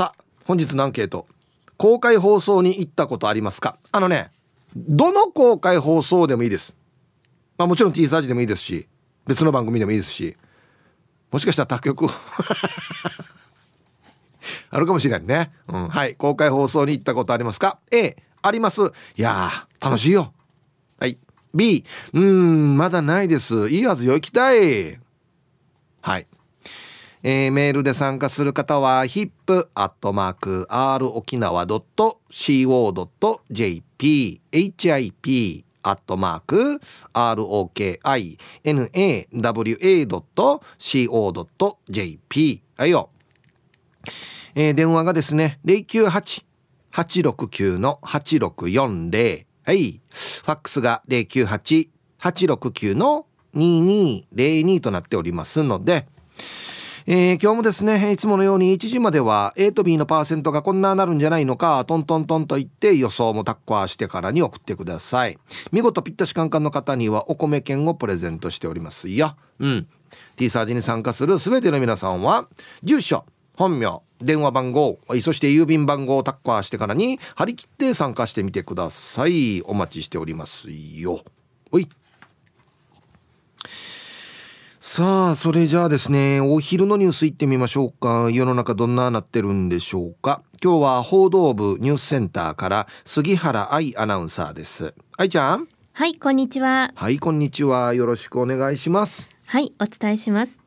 さあ本日のアンケート公開放送に行ったことありますか？あのねどの公開放送でもいいです。まあもちろん T サージでもいいですし別の番組でもいいですしもしかしたら他局 あるかもしれないね、うん、はい公開放送に行ったことありますか？A あります。いや楽しいよ。はい。B うんまだないです。いいはずよ。行きたいはい。えー、メールで参加する方は hip.r 沖縄 .co.jp hip アットマーク ROKINAWA.co.jp はいよ、えー、電話がですね098-869-8640はい。ファックスが098869-2202となっておりますので今日もですねいつものように1時までは A と B のパーセントがこんななるんじゃないのかトントントンと言って予想もタッコアしてからに送ってください。見事ぴったしカンカンの方にはお米券をプレゼントしておりますよ。うん。T サージに参加する全ての皆さんは住所本名電話番号そして郵便番号をタッカーしてからに張り切って参加してみてください。お待ちしておりますよ。おい。さあそれじゃあですねお昼のニュースいってみましょうか。世の中どんななってるんでしょうか。今日は報道部ニュースセンターから杉原愛アナウンサーです。愛ちゃん。はいこんにちは。はいこんにちは。よろしくお願いします。はいお伝えします。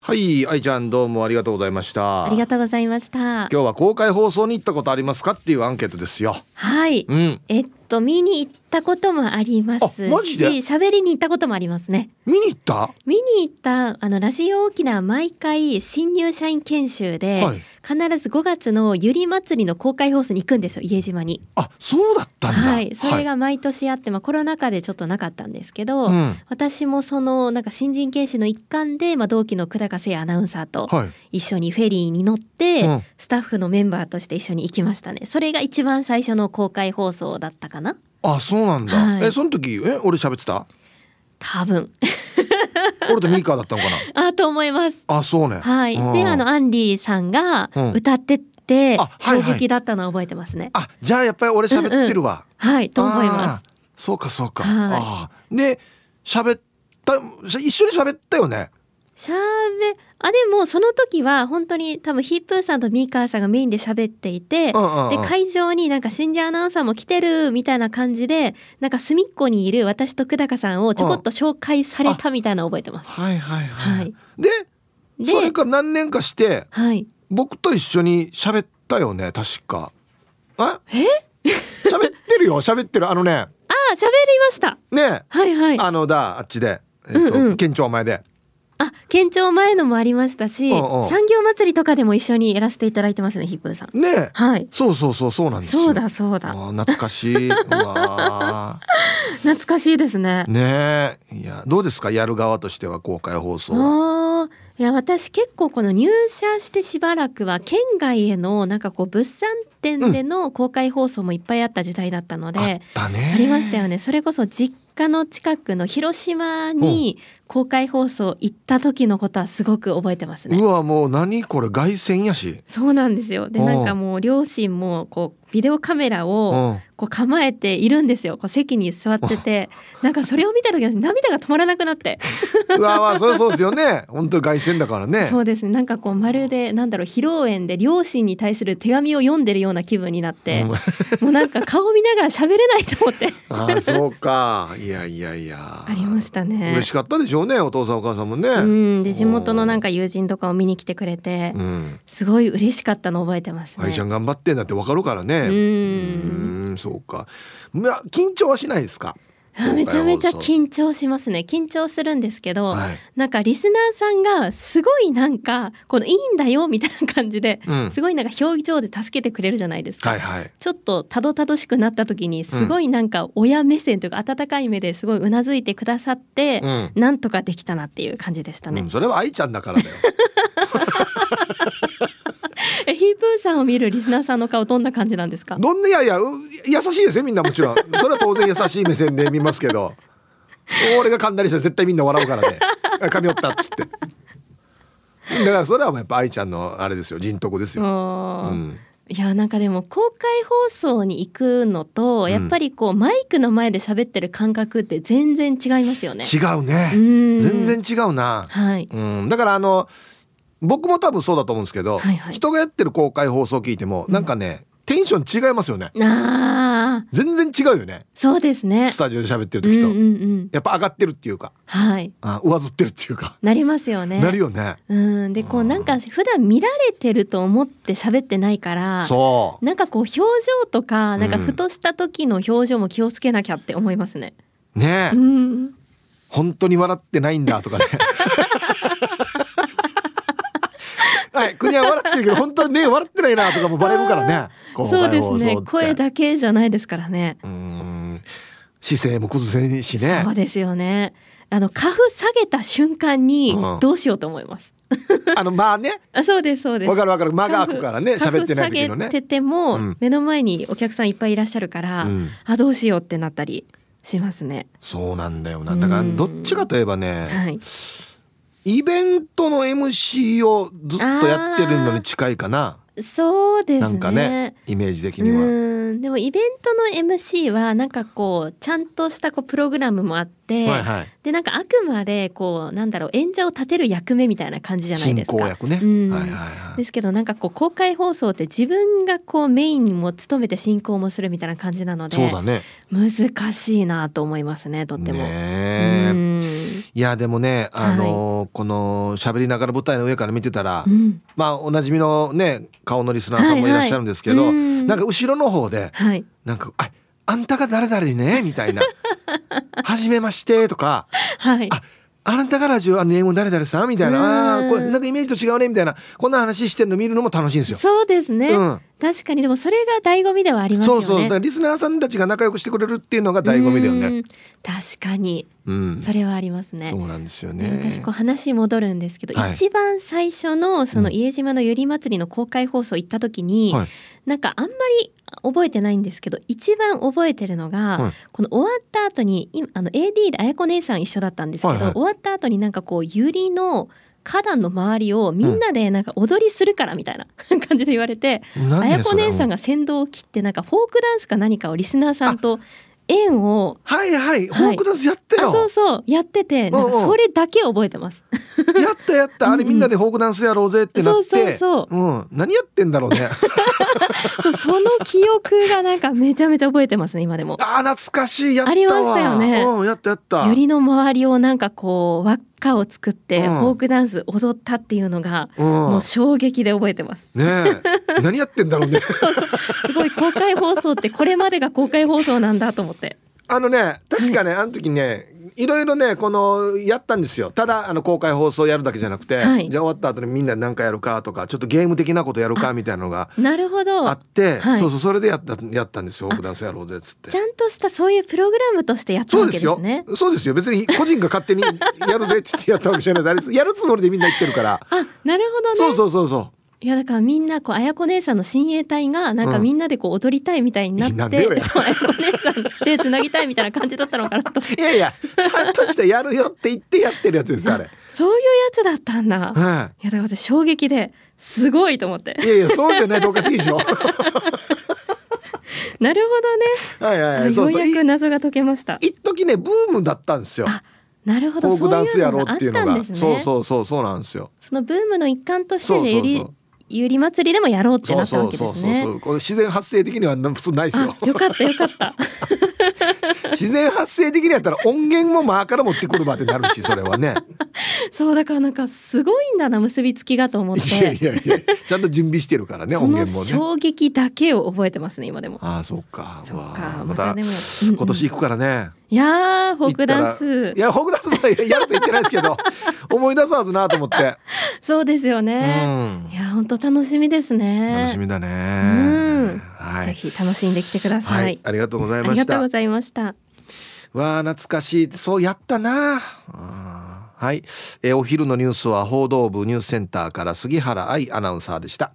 はい愛ちゃんどうもありがとうございました。ありがとうございました。今日は公開放送に行ったことありますかっていうアンケートですよ。はい、うん、えっと見に行ったこともありますし喋りに行ったこともありますね。見に行った？見に行ったあのラジオ沖縄毎回新入社員研修で、はい、必ず5月のゆり祭りの公開放送に行くんですよ家島に。あそうだったんだ。はい。それが毎年あって、まあコロナ禍でちょっとなかったんですけど、うん、私もそのなんか新人研修の一環で、まあ、同期の久高誠也アナウンサーと一緒にフェリーに乗って、はい、スタッフのメンバーとして一緒に行きましたね。それが一番最初の公開放送だったかな？あそうなんだ、はい、えその時え俺喋ってた？多分。俺とミカだったのかな？あと思います。あそうね。はい、であのアンディさんが歌ってって、衝撃だったのを覚えてますね、はいはい、あじゃあやっぱり俺喋ってるわ、うんうん、はいと思います。そうかそうか、はい、で喋った一緒に喋ったよね？しゃべあでもその時は本当に多分ヒップーさんとミーカーさんがメインで喋っていて、うんうん、で会場になんか新人アナウンサーも来てるみたいな感じでなんか隅っこにいる私と久高さんをちょこっと紹介されたみたいなの覚えてます。はいはいはい。はい、でそれから何年かして、はい、僕と一緒に喋ったよね確か。あえ？喋ってるよ喋ってるあのね。あ喋りました。ねはいはい。あのだあっちで、えっと、うんうん、県庁前で。あ県庁前のもありましたし産業祭りとかでも一緒にやらせていただいてますねヒップーさん。ねはい。そうそうそうそうなんですそうだそうだ。懐かしい 懐かしいですね。ねいやどうですか？やる側としては公開放送は。いや私結構この入社してしばらくは県外へのなんかこう物産展での公開放送もいっぱいあった時代だったので、うん、あ、ね、ありましたよね。それこそ実家の近くの広島に公開放送行った時のことはすごく覚えてますね。うわもう何これ凱旋やし。そうなんですよ。でなんかもう両親もこうビデオカメラをこう構えているんですよ。こう席に座ってて、なんかそれを見た時に涙が止まらなくなって。うわまあそうそうですよね。本当凱旋だからね。そうですね。なんかこうまるでなんだろう披露宴で両親に対する手紙を読んでるような気分になって、もうなんか顔見ながら喋れないと思って。ああそうか。いやいやいや。ありましたね。嬉しかったでしょ？うね。お父さんお母さんもね。うん。で地元のなんか友人とかを見に来てくれて、うん、すごい嬉しかったの覚えてますね。はいちゃん頑張ってんだってわかるからね。うん。そうか。まあ緊張はしないですか？めちゃめちゃ緊張しますね。緊張するんですけど、はい、なんかリスナーさんがすごいなんかこのいいんだよみたいな感じで、うん、すごいなんか表情で助けてくれるじゃないですか、はいはい、ちょっとたどたどしくなった時にすごいなんか親目線というか温かい目ですごいうなずいてくださって、うん、なんとかできたなっていう感じでしたね、うん、それは愛ちゃんだからだよ えヒープーさんを見るリスナーさんの顔どんな感じなんですか？どんないやいや優しいですよみんなもちろん。それは当然優しい目線で見ますけど俺が噛んだりして絶対みんな笑うからね。噛みおったっつって。だからそれはやっぱ愛ちゃんのあれですよ人徳ですよ、うん、いやなんかでも公開放送に行くのと、やっぱりこうマイクの前で喋ってる感覚って全然違いますよね。違うね。全然違うな。はい、うん、だからあの僕も多分そうだと思うんですけど、はいはい、人がやってる公開放送聞いても、なんかねテンション違いますよね。あ全然違うよね。そうですね。スタジオで喋ってる時と、うんうんうん、やっぱ上がってるっていうか。はい。あ上ずってるっていうか。なりますよね。なるよね。うん。でこうなんか普段見られてると思って喋ってないからそう。なんかこう表情とかなんかふとした時の表情も気をつけなきゃって思いますね、うん、ねえ、うん、本当に笑ってないんだとかねはい国は笑ってるけど本当に目笑ってないなとかもバレるからね。そうですね。声だけじゃないですからね。うん。姿勢も崩せんしね。そうですよね。あの花粉下げた瞬間にどうしようと思います、うん、あのまあね。あそうですそうです。わかるわかる。間が空くからね喋ってない時のね。てても、うん、目の前にお客さんいっぱいいらっしゃるから、うん、あどうしようってなったりしますね。そうなんだよな。だからどっちかといえばね、はいイベントの MC をずっとやってるのに近いかな。そうですね。なんかね、イメージ的には。でもイベントの MC はなんかこうちゃんとしたこうプログラムもあって、はいはい、でなんかあくまでこうなんだろう演者を立てる役目みたいな感じじゃないですか。進行役ね。うん、はいはいはい。ですけどなんかこう公開放送って自分がこうメインにも務めて進行もするみたいな感じなので、そうだね。難しいなと思いますねとっても。ねいやでもねあの、はい、この喋りながら舞台の上から見てたら、うん、まあおなじみのね顔のリスナーさんもいらっしゃるんですけど、はいはい、なんか後ろの方で、はい、なんか「ああんたが誰々ね」みたいな「はじめまして」とか「はい、ああなたがラジオあの英語誰々さんみたいな、あこれなんかイメージと違うねみたいなこんな話してるの見るのも楽しいんですよ。そうですね。うん、確かにでもそれが醍醐味ではありますよね。そうそう。リスナーさんたちが仲良くしてくれるっていうのが醍醐味だよね。確かに。うん、それはありますね。そうなんですよね。私こう話戻るんですけど、はい、一番最初のその家島のゆり祭りの公開放送行った時に、はい、なんかあんまり覚えてないんですけど一番覚えてるのが、はい、この終わった後にあの AD であやこ姉さん一緒だったんですけど、はいはい、終わった後になんかこうゆりの花壇の周りをみんなでなんか踊りするからみたいな 感じで言われて、あやこ姉さんが先導を切ってなんかフォークダンスか何かをリスナーさんと円をはいはい。フォークダンスやってよ、そうそうやっててなんかそれだけ覚えてます。やったやった。あれみんなでフォークダンスやろうぜってなって、そうそうそう、うん、何やってんだろうね そうその記憶がなんかめちゃめちゃ覚えてますね今でも。あ懐かしい。やったありましたよね。うんやったやった。よりの周りをなんかこう輪っかを作ってフォークダンス踊ったっていうのが、もう衝撃で覚えてます。ね 何やってんだろうね。そうそう。すごい公開放送ってこれまでが公開放送なんだと思って。あのね確かね、あの時ねいろいろねこのやったんですよ。ただあの公開放送やるだけじゃなくて、はい、じゃあ終わった後にみんな何かやるかとかちょっとゲーム的なことやるかみたいなのがなるほど。あって、はい、そうそうそれでやったやったんですよ「オークダンスやろうぜ」っつって。ちゃんとしたそういうプログラムとしてやったわけですね。そうですよ。別に個人が勝手にやるぜって言ってやったわけじゃないです。やるつもりでみんな言ってるから。あなるほどね。そうそうそうそういやだからみんなこう綾子姉さんの親衛隊がなんかみんなでこう踊りたいみたいになって、うん、そう綾子姉さんでつなぎたいみたいな感じだったのかなと。いやいやちゃんとしてやるよって言ってやってるやつですあれ。そういうやつだったんだ、うん、いやだから私衝撃です。ごいと思って。いやいやそうじゃないとおかしいでしょ。なるほどね、はいはい、ようやく謎が解けました。一時ねブームだったんですよ。なるほど。フォークダンスやろうっていうのが、ね、そうそうそうそうなんですよ。そのブームの一環としてよりゆり祭りでもやろうってなったわけですね。そうそうそうそうこれ自然発生的には普通ないですよ。よかったよかった。自然発生的にやったら音源もまあから持ってくる場ってなるしそれはね。そうだからなんかすごいんだな結びつきがと思って。いやいやいやちゃんと準備してるからね 音源もね。衝撃だけを覚えてますね今でも。ああそうか。そうかまたでも、今年行くからね。いやフォークダンス。いやフォークダンスもやると言ってないですけど 思い出すはずなと思って。そうですよね。うん、いや本当楽しみですね。楽しみだね。うん。はい。ぜひ楽しんできてください。はい、ありがとうございました。ありがとうございました。わあ懐かしい。そうやったな。はい、えー、お昼のニュースは報道部ニュースセンターから杉原愛アナウンサーでした。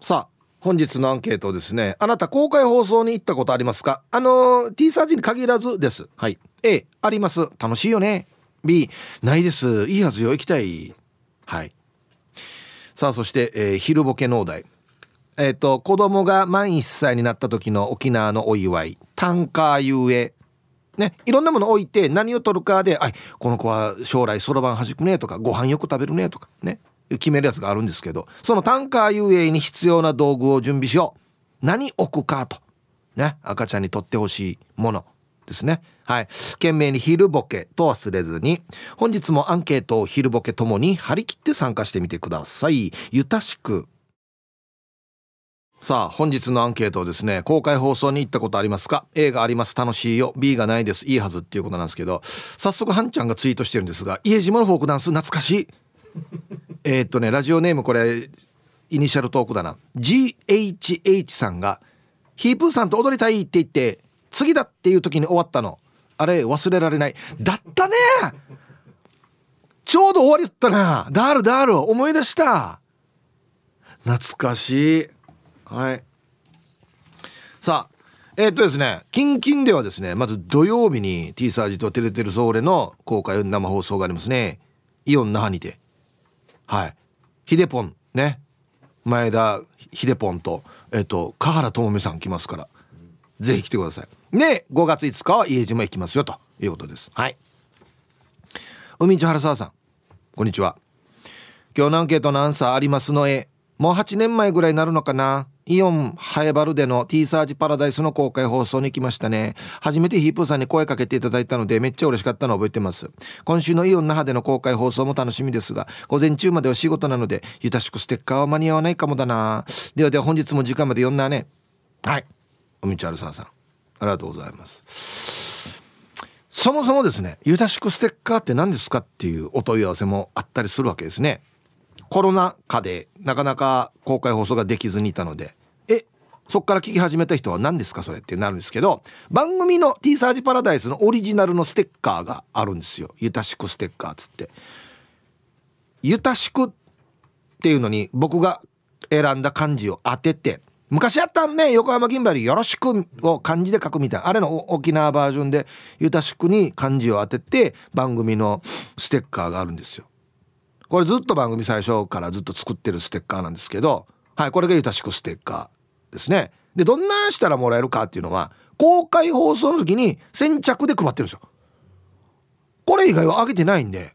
さあ本日のアンケートですね。あなた公開放送に行ったことありますか？あの T サージに限らずです。はい。A あります。楽しいよね。B ないです。いいはずよ。行きたい。はい。さあそして、えー、昼ボケ農大えっ、ー、と子供が満1歳になった時の沖縄のお祝い。タンカー遊泳ね、いろんなもの置いて何を取るかで「あこの子は将来そろばんはじくね」とか「ご飯よく食べるね」とかね決めるやつがあるんですけど。そのタンカー遊泳に必要な道具を準備しよう。何置くかと。ね赤ちゃんにとってほしいものですね。はい。懸命に昼ボケと忘れずに本日もアンケートを昼ボケともに張り切って参加してみてください。ゆたしく。さあ本日のアンケートですね公開放送に行ったことありますか？A があります楽しいよ。B がないです。いいはずっていうことなんですけど早速ハンちゃんがツイートしてるんですが家島のフォークダンス懐かしい。えっとねラジオネームこれイニシャルトークだな。GHH さんがヒープーさんと踊りたいって言って次だっていう時に終わったの。あれ忘れられない。だったね！ちょうど終わりだったな。ダールダール思い出した。懐かしい。はい。さあえー、っとですねキンキンではですねまず土曜日に T サージとテレテレソーレの公開生放送がありますね。イオン那覇にて。はい。ヒデポンね。前田ヒデポンとえー、っと香原朋美さん来ますから。ぜひ来てください。で5月5日は家島行きますよということです。はい。海地原沢さんこんにちは。今日のアンケートのアンサーありますのえもう8年前ぐらいになるのかな？イオンハエバルでの T サージパラダイスの公開放送に行きましたね。初めてヒープーさんに声かけていただいたのでめっちゃ嬉しかったのを覚えてます。今週のイオン那覇での公開放送も楽しみですが、午前中までは仕事なので、ゆたしくステッカーは間に合わないかもだな。ではでは本日も時間まで読んだね。はい。おみちあるさんさん。ありがとうございます。そもそもですね、ゆたしくステッカーって何ですかっていうお問い合わせもあったりするわけですね。コロナ禍でなかなか公開放送ができずにいたのでえそっから聞き始めた人は何ですかそれってなるんですけど番組の T サージパラダイスのオリジナルのステッカーがあるんですよ。ゆたしくステッカーっつって。ゆたしくっていうのに僕が選んだ漢字を当てて昔やったんね横浜銀バリよろしくを漢字で書くみたいなあれの沖縄バージョンでゆたしくに漢字を当てて番組のステッカーがあるんですよ。これずっと番組最初からずっと作ってるステッカーなんですけどはいこれがゆたしくステッカーですね。でどんなしたらもらえるかっていうのは公開放送の時に先着で配ってるんですよ。これ以外は上げてないんで。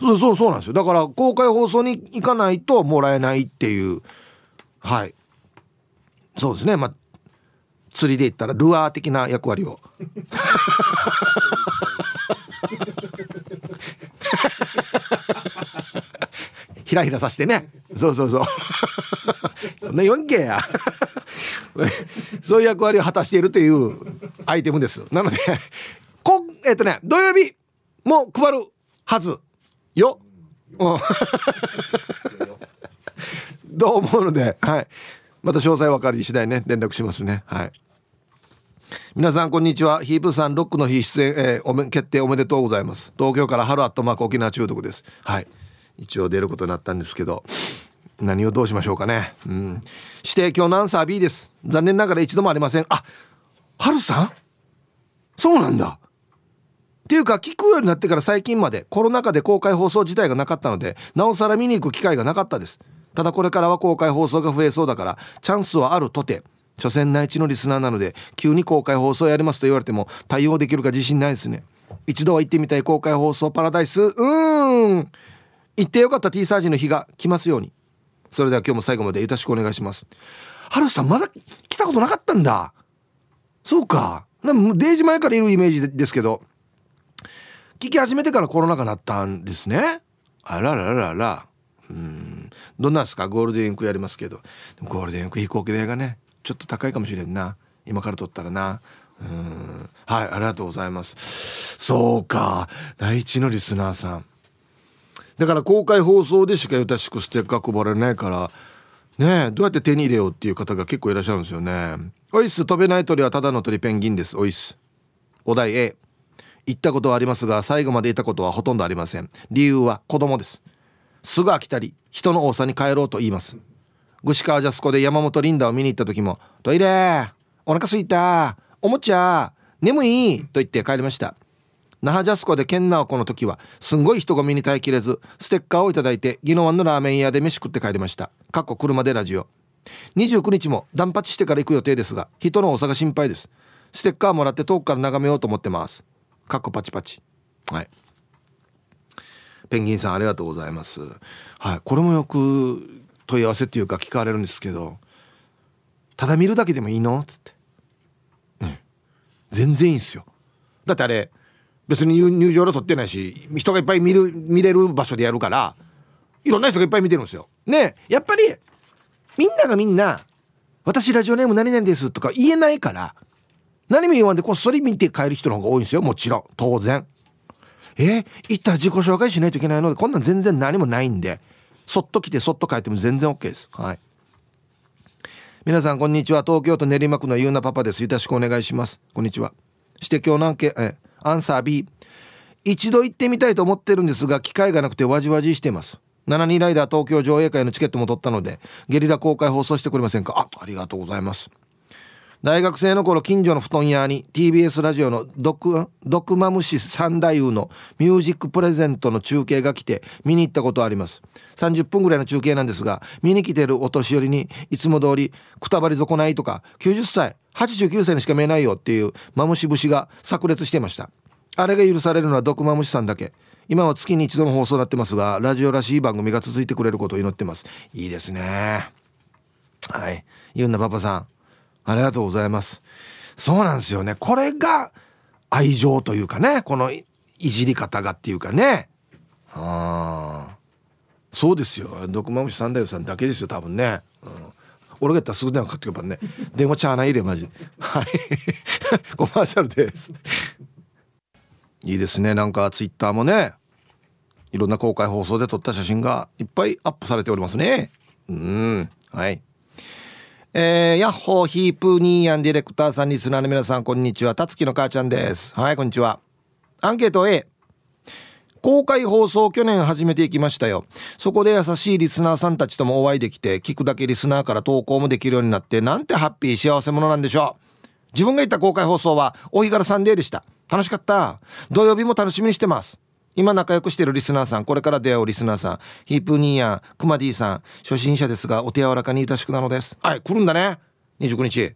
そうそうそうなんですよ。だから公開放送に行かないともらえないっていう。はい。そうですね。まあ釣りで言ったらルアー的な役割を。ひらひらさしてね。そうそうそう。ね4けや。そういう役割を果たしているというアイテムです。なのでこえっ、とね土曜日も配るはずよ、どう思うのではい。また詳細分かり次第ね連絡しますね。はい。皆さんこんにちは。ヒープさんロックの日出演、えー、おめ決定おめでとうございます。東京から春アットマーク沖縄中毒です。はい。一応出ることになったんですけど何をどうしましょうかね。うん。指定今日のアンサー B です。残念ながら一度もありません。あ春さん？そうなんだ。っていうか聞くようになってから最近までコロナ禍で公開放送自体がなかったのでなおさら見に行く機会がなかったです。ただこれからは公開放送が増えそうだからチャンスはあるとて所詮内地のリスナーなので急に公開放送やりますと言われても対応できるか自信ないですね。一度は行ってみたい公開放送パラダイス。うーん。行ってよかった T サージの日が来ますように。それでは今日も最後までよろしくお願いします。春さんまだ来たことなかったんだ。そうか。なんデージ前からいるイメージですけど。聞き始めてからコロナ禍になったんですね。あららららうん。どんなんですか？ゴールデンウィークやりますけど。ゴールデンウィーク飛行機代がねちょっと高いかもしれんな。今から取ったらな。うん。はいありがとうございます。そうか。第一のリスナーさん。だから公開放送でしかゆたしくステッカー配られないからねどうやって手に入れようっていう方が結構いらっしゃるんですよね。おいっす飛べない鳥はただの鳥ペンギンです。おいっすお題 A 行ったことはありますが最後までいたことはほとんどありません。理由は子供です。すぐ飽きたり人の多さに帰ろうと言います。串川ジャスコで山本リンダを見に行った時もトイレお腹すいたおもちゃ眠いと言って帰りました。那覇ジャスコで県直子の時はすんごい人混みに耐えきれずステッカーをいただいて宜野湾のラーメン屋で飯食って帰りました。かっこ車でラジオ。29日も断髪してから行く予定ですが人の多さが心配です。ステッカーもらって遠くから眺めようと思ってます。かっこパチパチ。はい。ペンギンさんありがとうございます。はい。これもよく問い合わせっていうか聞かれるんですけどただ見るだけでもいいの？っつって。うん。全然いいんすよ。だってあれ別に入場料取ってないし人がいっぱい見る見れる場所でやるからいろんな人がいっぱい見てるんですよ。ねやっぱりみんながみんな「私ラジオネーム何々です」とか言えないから何も言わんでこっそり見て帰る人の方が多いんですよもちろん。当然。え行ったら自己紹介しないといけないの？でこんなん全然何もないんで。そっと来てそっと帰っても全然 OK です。はい。皆さんこんにちは。東京都練馬区のゆうなパパです。よろしくお願いします。こんにちは。して今日のアンケえ。アンサー B. 一度行ってみたいと思ってるんですが機会がなくてわじわじしています。72ライダー東京上映会のチケットも取ったのでゲリラ公開放送してくれませんか？あありがとうございます。大学生の頃近所の布団屋に TBS ラジオのドクドクマムシ三太夫のミュージックプレゼントの中継が来て見に行ったことあります。30分ぐらいの中継なんですが見に来てるお年寄りにいつも通りくたばり損ないとか90歳89歳にしか見えないよっていうマムシ節が炸裂してました。あれが許されるのはドクマムシさんだけ。今は月に一度の放送になってますがラジオらしい番組が続いてくれることを祈ってます。いいですね。はい。ユンナパパさんありがとうございます。そうなんですよね。これが愛情というかね。このいじり方がっていうかね。ああそうですよ。毒まむし三太夫さんだけですよ多分ね、うん、俺がやったらすぐ電話かかってくればね。電話チャーないでマジ。はい。コマーシャルです。いいですね。なんかツイッターもね。いろんな公開放送で撮った写真がいっぱいアップされておりますね。うん。はい。えー、ヤッホーヒープニーヤンディレクターさんリスナーの皆さんこんにちは。たつきの母ちゃんです。はいこんにちは。アンケート A 公開放送去年始めていきましたよ。そこで優しいリスナーさんたちともお会いできて聞くだけリスナーから投稿もできるようになってなんてハッピー幸せ者なんでしょう。自分が行った公開放送はお日柄サンデーでした。楽しかった。土曜日も楽しみにしてます。今仲良くしてるリスナーさんこれから出会うリスナーさんヒープニーヤンクマディさん初心者ですがお手柔らかにいたしくなのです。はい来るんだね。29日。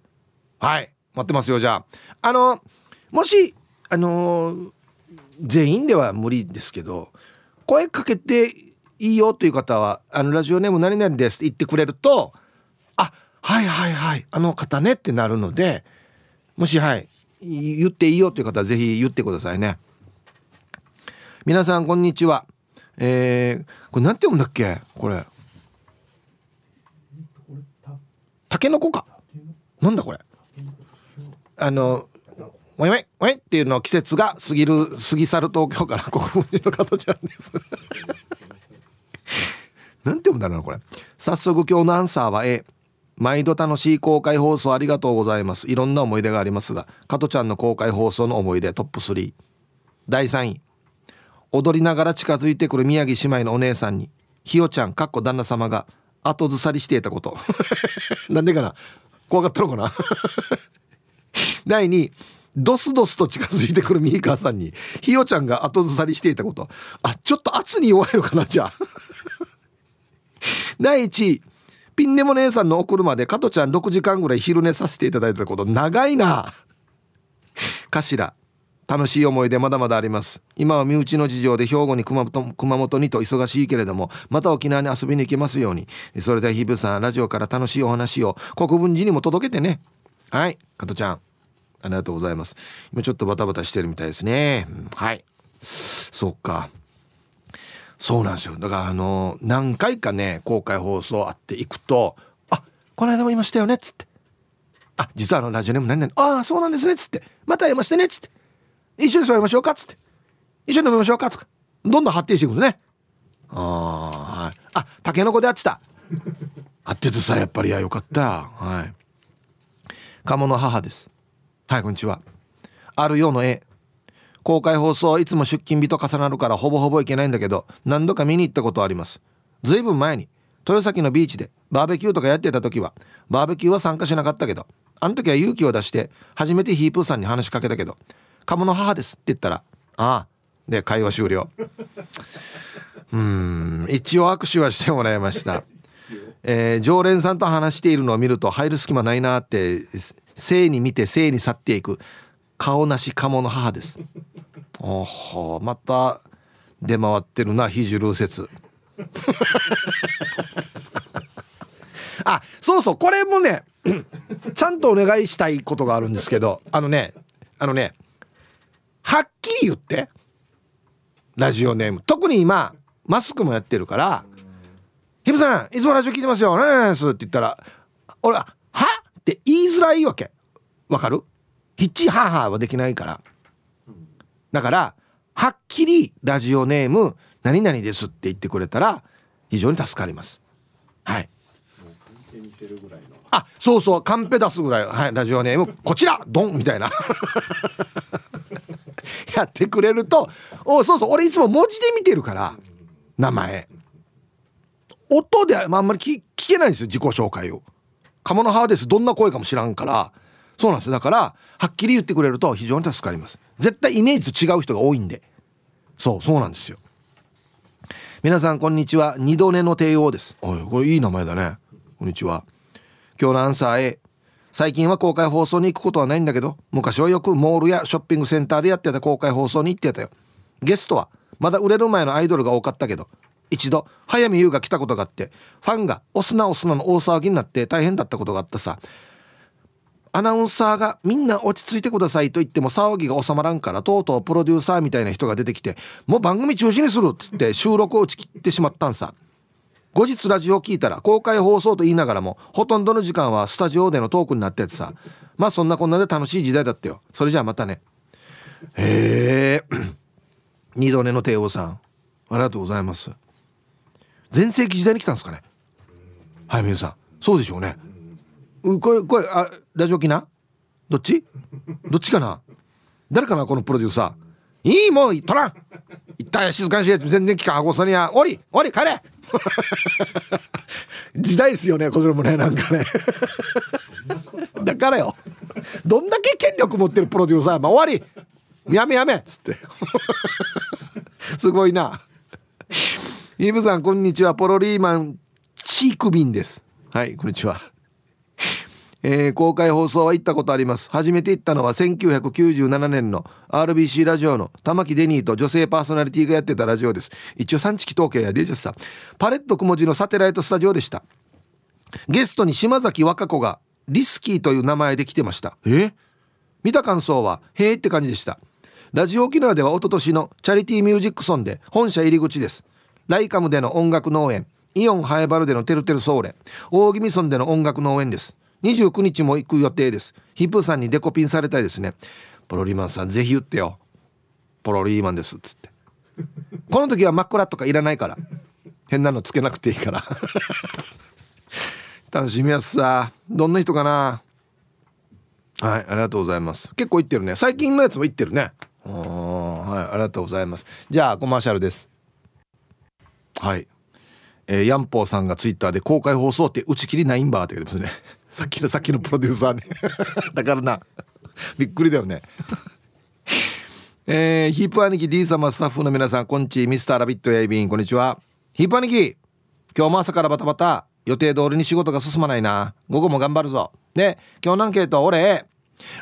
はい待ってますよじゃあ。あのもしあのー、全員では無理ですけど声かけていいよという方はあのラジオネーム何々ですって言ってくれるとあはいはいはいあの方ねってなるのでもしはい言っていいよという方はぜひ言ってくださいね。皆さんこんにちは。えー、これなんて読むんだっけ？これ。タケノコか。なんだこれ。あのウェイウェイウェイっていうのを季節が過ぎる過ぎ去る東京から国分寺の加藤ちゃんですなんて読むんだろうこれ早速今日のアンサーは A 毎度楽しい公開放送ありがとうございますいろんな思い出がありますが加トちゃんの公開放送の思い出トップ3第3位踊りながら近づいてくる宮城姉妹のお姉さんにひよちゃんかっこ旦那様が後ずさりしていたことなんでかな怖かったのかな第2位ドスドスと近づいてくるミーカーさんにひよちゃんが後ずさりしていたこと。あちょっと圧に弱いのかなじゃあ。第1位ピンネモ姉さんのお車で加トちゃん6時間ぐらい昼寝させていただいたこと。長いな。かしら楽しい思い出まだまだあります。今は身内の事情で兵庫に熊本熊本にと忙しいけれどもまた沖縄に遊びに行けますように。それではヒブさんラジオから楽しいお話を国分寺にも届けてね。はい加トちゃん。ありがとうございます。今ちょっとバタバタしてるみたいですね、はい。そっか。そうなんですよ。だからあの何回かね公開放送あって行くと「あこの間もいましたよね」っつって「あ実はあのラジオネーム何々。ああそうなんですね」っつって「また会いましてね」っつって一緒に座りましょうかっつって一緒に飲みましょうかとか。どんどん発展していくんですね。ああはいあタケノコで会ってた 会っててさやっぱりいやよかった。はい。鴨の母です。はいこんにちは。あるようの絵。公開放送いつも出勤日と重なるからほぼほぼ行けないんだけど何度か見に行ったことあります。ずいぶん前に豊崎のビーチでバーベキューとかやってた時はバーベキューは参加しなかったけどあの時は勇気を出して初めてヒープーさんに話しかけたけど鴨の母ですって言ったらあで会話終了。うん一応握手はしてもらいました。えー、常連さんと話しているのを見ると入る隙間ないなって性に見て性に去っていく。顔なし鴨の母です。おほまた出回ってるな非受流説あそうそうこれもねちゃんとお願いしたいことがあるんですけどあのねあのねはっきり言ってラジオネーム。特に今マスクもやってるから「ヒブさんいつもラジオ聞いてますよ。何々です」って言ったら俺は「はって言いづらいわけ。わかる？ヒッチハーハーはできないから。だからはっきりラジオネーム何々ですって言ってくれたら非常に助かります。はい。あそうそう。カンペ出すぐらい。はいラジオネームこちらドン！みたいな。やってくれるとおそうそう。俺いつも文字で見てるから名前。音であんまり聞けないんですよ自己紹介を鴨の母ですどんな声かも知らんからそうなんですよ。だからはっきり言ってくれると非常に助かります。絶対イメージと違う人が多いんで。そうそうなんですよ。皆さんこんにちは。二度寝の帝王です。おいこれいい名前だね。こんにちは。今日のアンサー A 最近は公開放送に行くことはないんだけど昔はよくモールやショッピングセンターでやってた公開放送に行ってたよ。ゲストはまだ売れる前のアイドルが多かったけど一度早見優が来たことがあってファンが押すな押すなの大騒ぎになって大変だったことがあったさ。アナウンサーがみんな落ち着いてくださいと言っても騒ぎが収まらんからとうとうプロデューサーみたいな人が出てきてもう番組中止にするっつって収録を打ち切ってしまったんさ。後日ラジオ聞いたら公開放送と言いながらもほとんどの時間はスタジオでのトークになったやつさ。まあそんなこんなで楽しい時代だったよ。それじゃあまたね。へえ二度寝の帝王さん。ありがとうございます。全盛期時代に来たんですかね。はい皆さん。そうでしょうね。うこれこれあラジオ機な？どっち？どっちかな？誰かなこのプロデューサー？いいもう取らん。一旦静かにして全然聞かんあごさにやおりおり帰れ。時代ですよねこれもねなんかね。だからよ。どんだけ権力持ってるプロデューサーまあ、終わり。やめやめ。っつって。すごいな。イブさんこんにちは。ポロリーマンチークビンです。はいこんにちは。えー、公開放送は行ったことあります。初めて行ったのは1997年の RBC ラジオの玉木デニーと女性パーソナリティがやってたラジオです。一応産地統計やデジャスさ。パレットくもじのサテライトスタジオでした。ゲストに島崎和歌子がリスキーという名前で来てました。え？見た感想はへえって感じでした。ラジオ沖縄では一昨年のチャリティーミュージックソンで本社入り口ですライカムでの音楽農園。イオンハエバルでのてるてるソーレ。大宜味村での音楽農園です。29日も行く予定です。ヒップさんにデコピンされたいですね。ポロリーマンさんぜひ言ってよ。ポロリーマンですっつって。この時は真っ暗とかいらないから。変なのつけなくていいから。楽しみやすさ。どんな人かな。はいありがとうございます。結構行ってるね。最近のやつも行ってるね。はいありがとうございます。じゃあコマーシャルです。はい。えー、ヤンポーさんがツイッターで公開放送って打ち切りないんばって言ってますね。さっきのさっきのプロデューサーね。だからな。びっくりだよね。えー、ヒープ兄貴 D 様スタッフの皆さんこんちミスターラビットやいびんこんにちは。ヒープ兄貴今日も朝からバタバタ。予定通りに仕事が進まないな。午後も頑張るぞ。で今日のアンケート俺。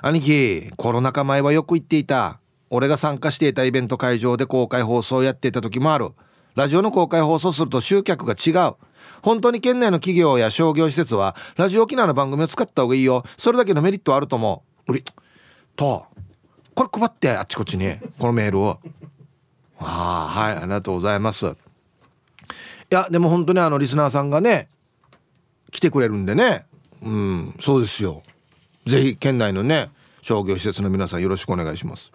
兄貴コロナ禍前はよく行っていた。俺が参加していたイベント会場で公開放送やっていた時もあるラジオの公開放送すると集客が違う。本当に県内の企業や商業施設はラジオ沖縄の番組を使った方がいいよ。それだけのメリットはあると思う。うりとこれ配ってあっちこっちにこのメールを。ああはいありがとうございます。いやでも本当にあのリスナーさんがね来てくれるんでね。うんそうですよ。是非県内のね商業施設の皆さんよろしくお願いします。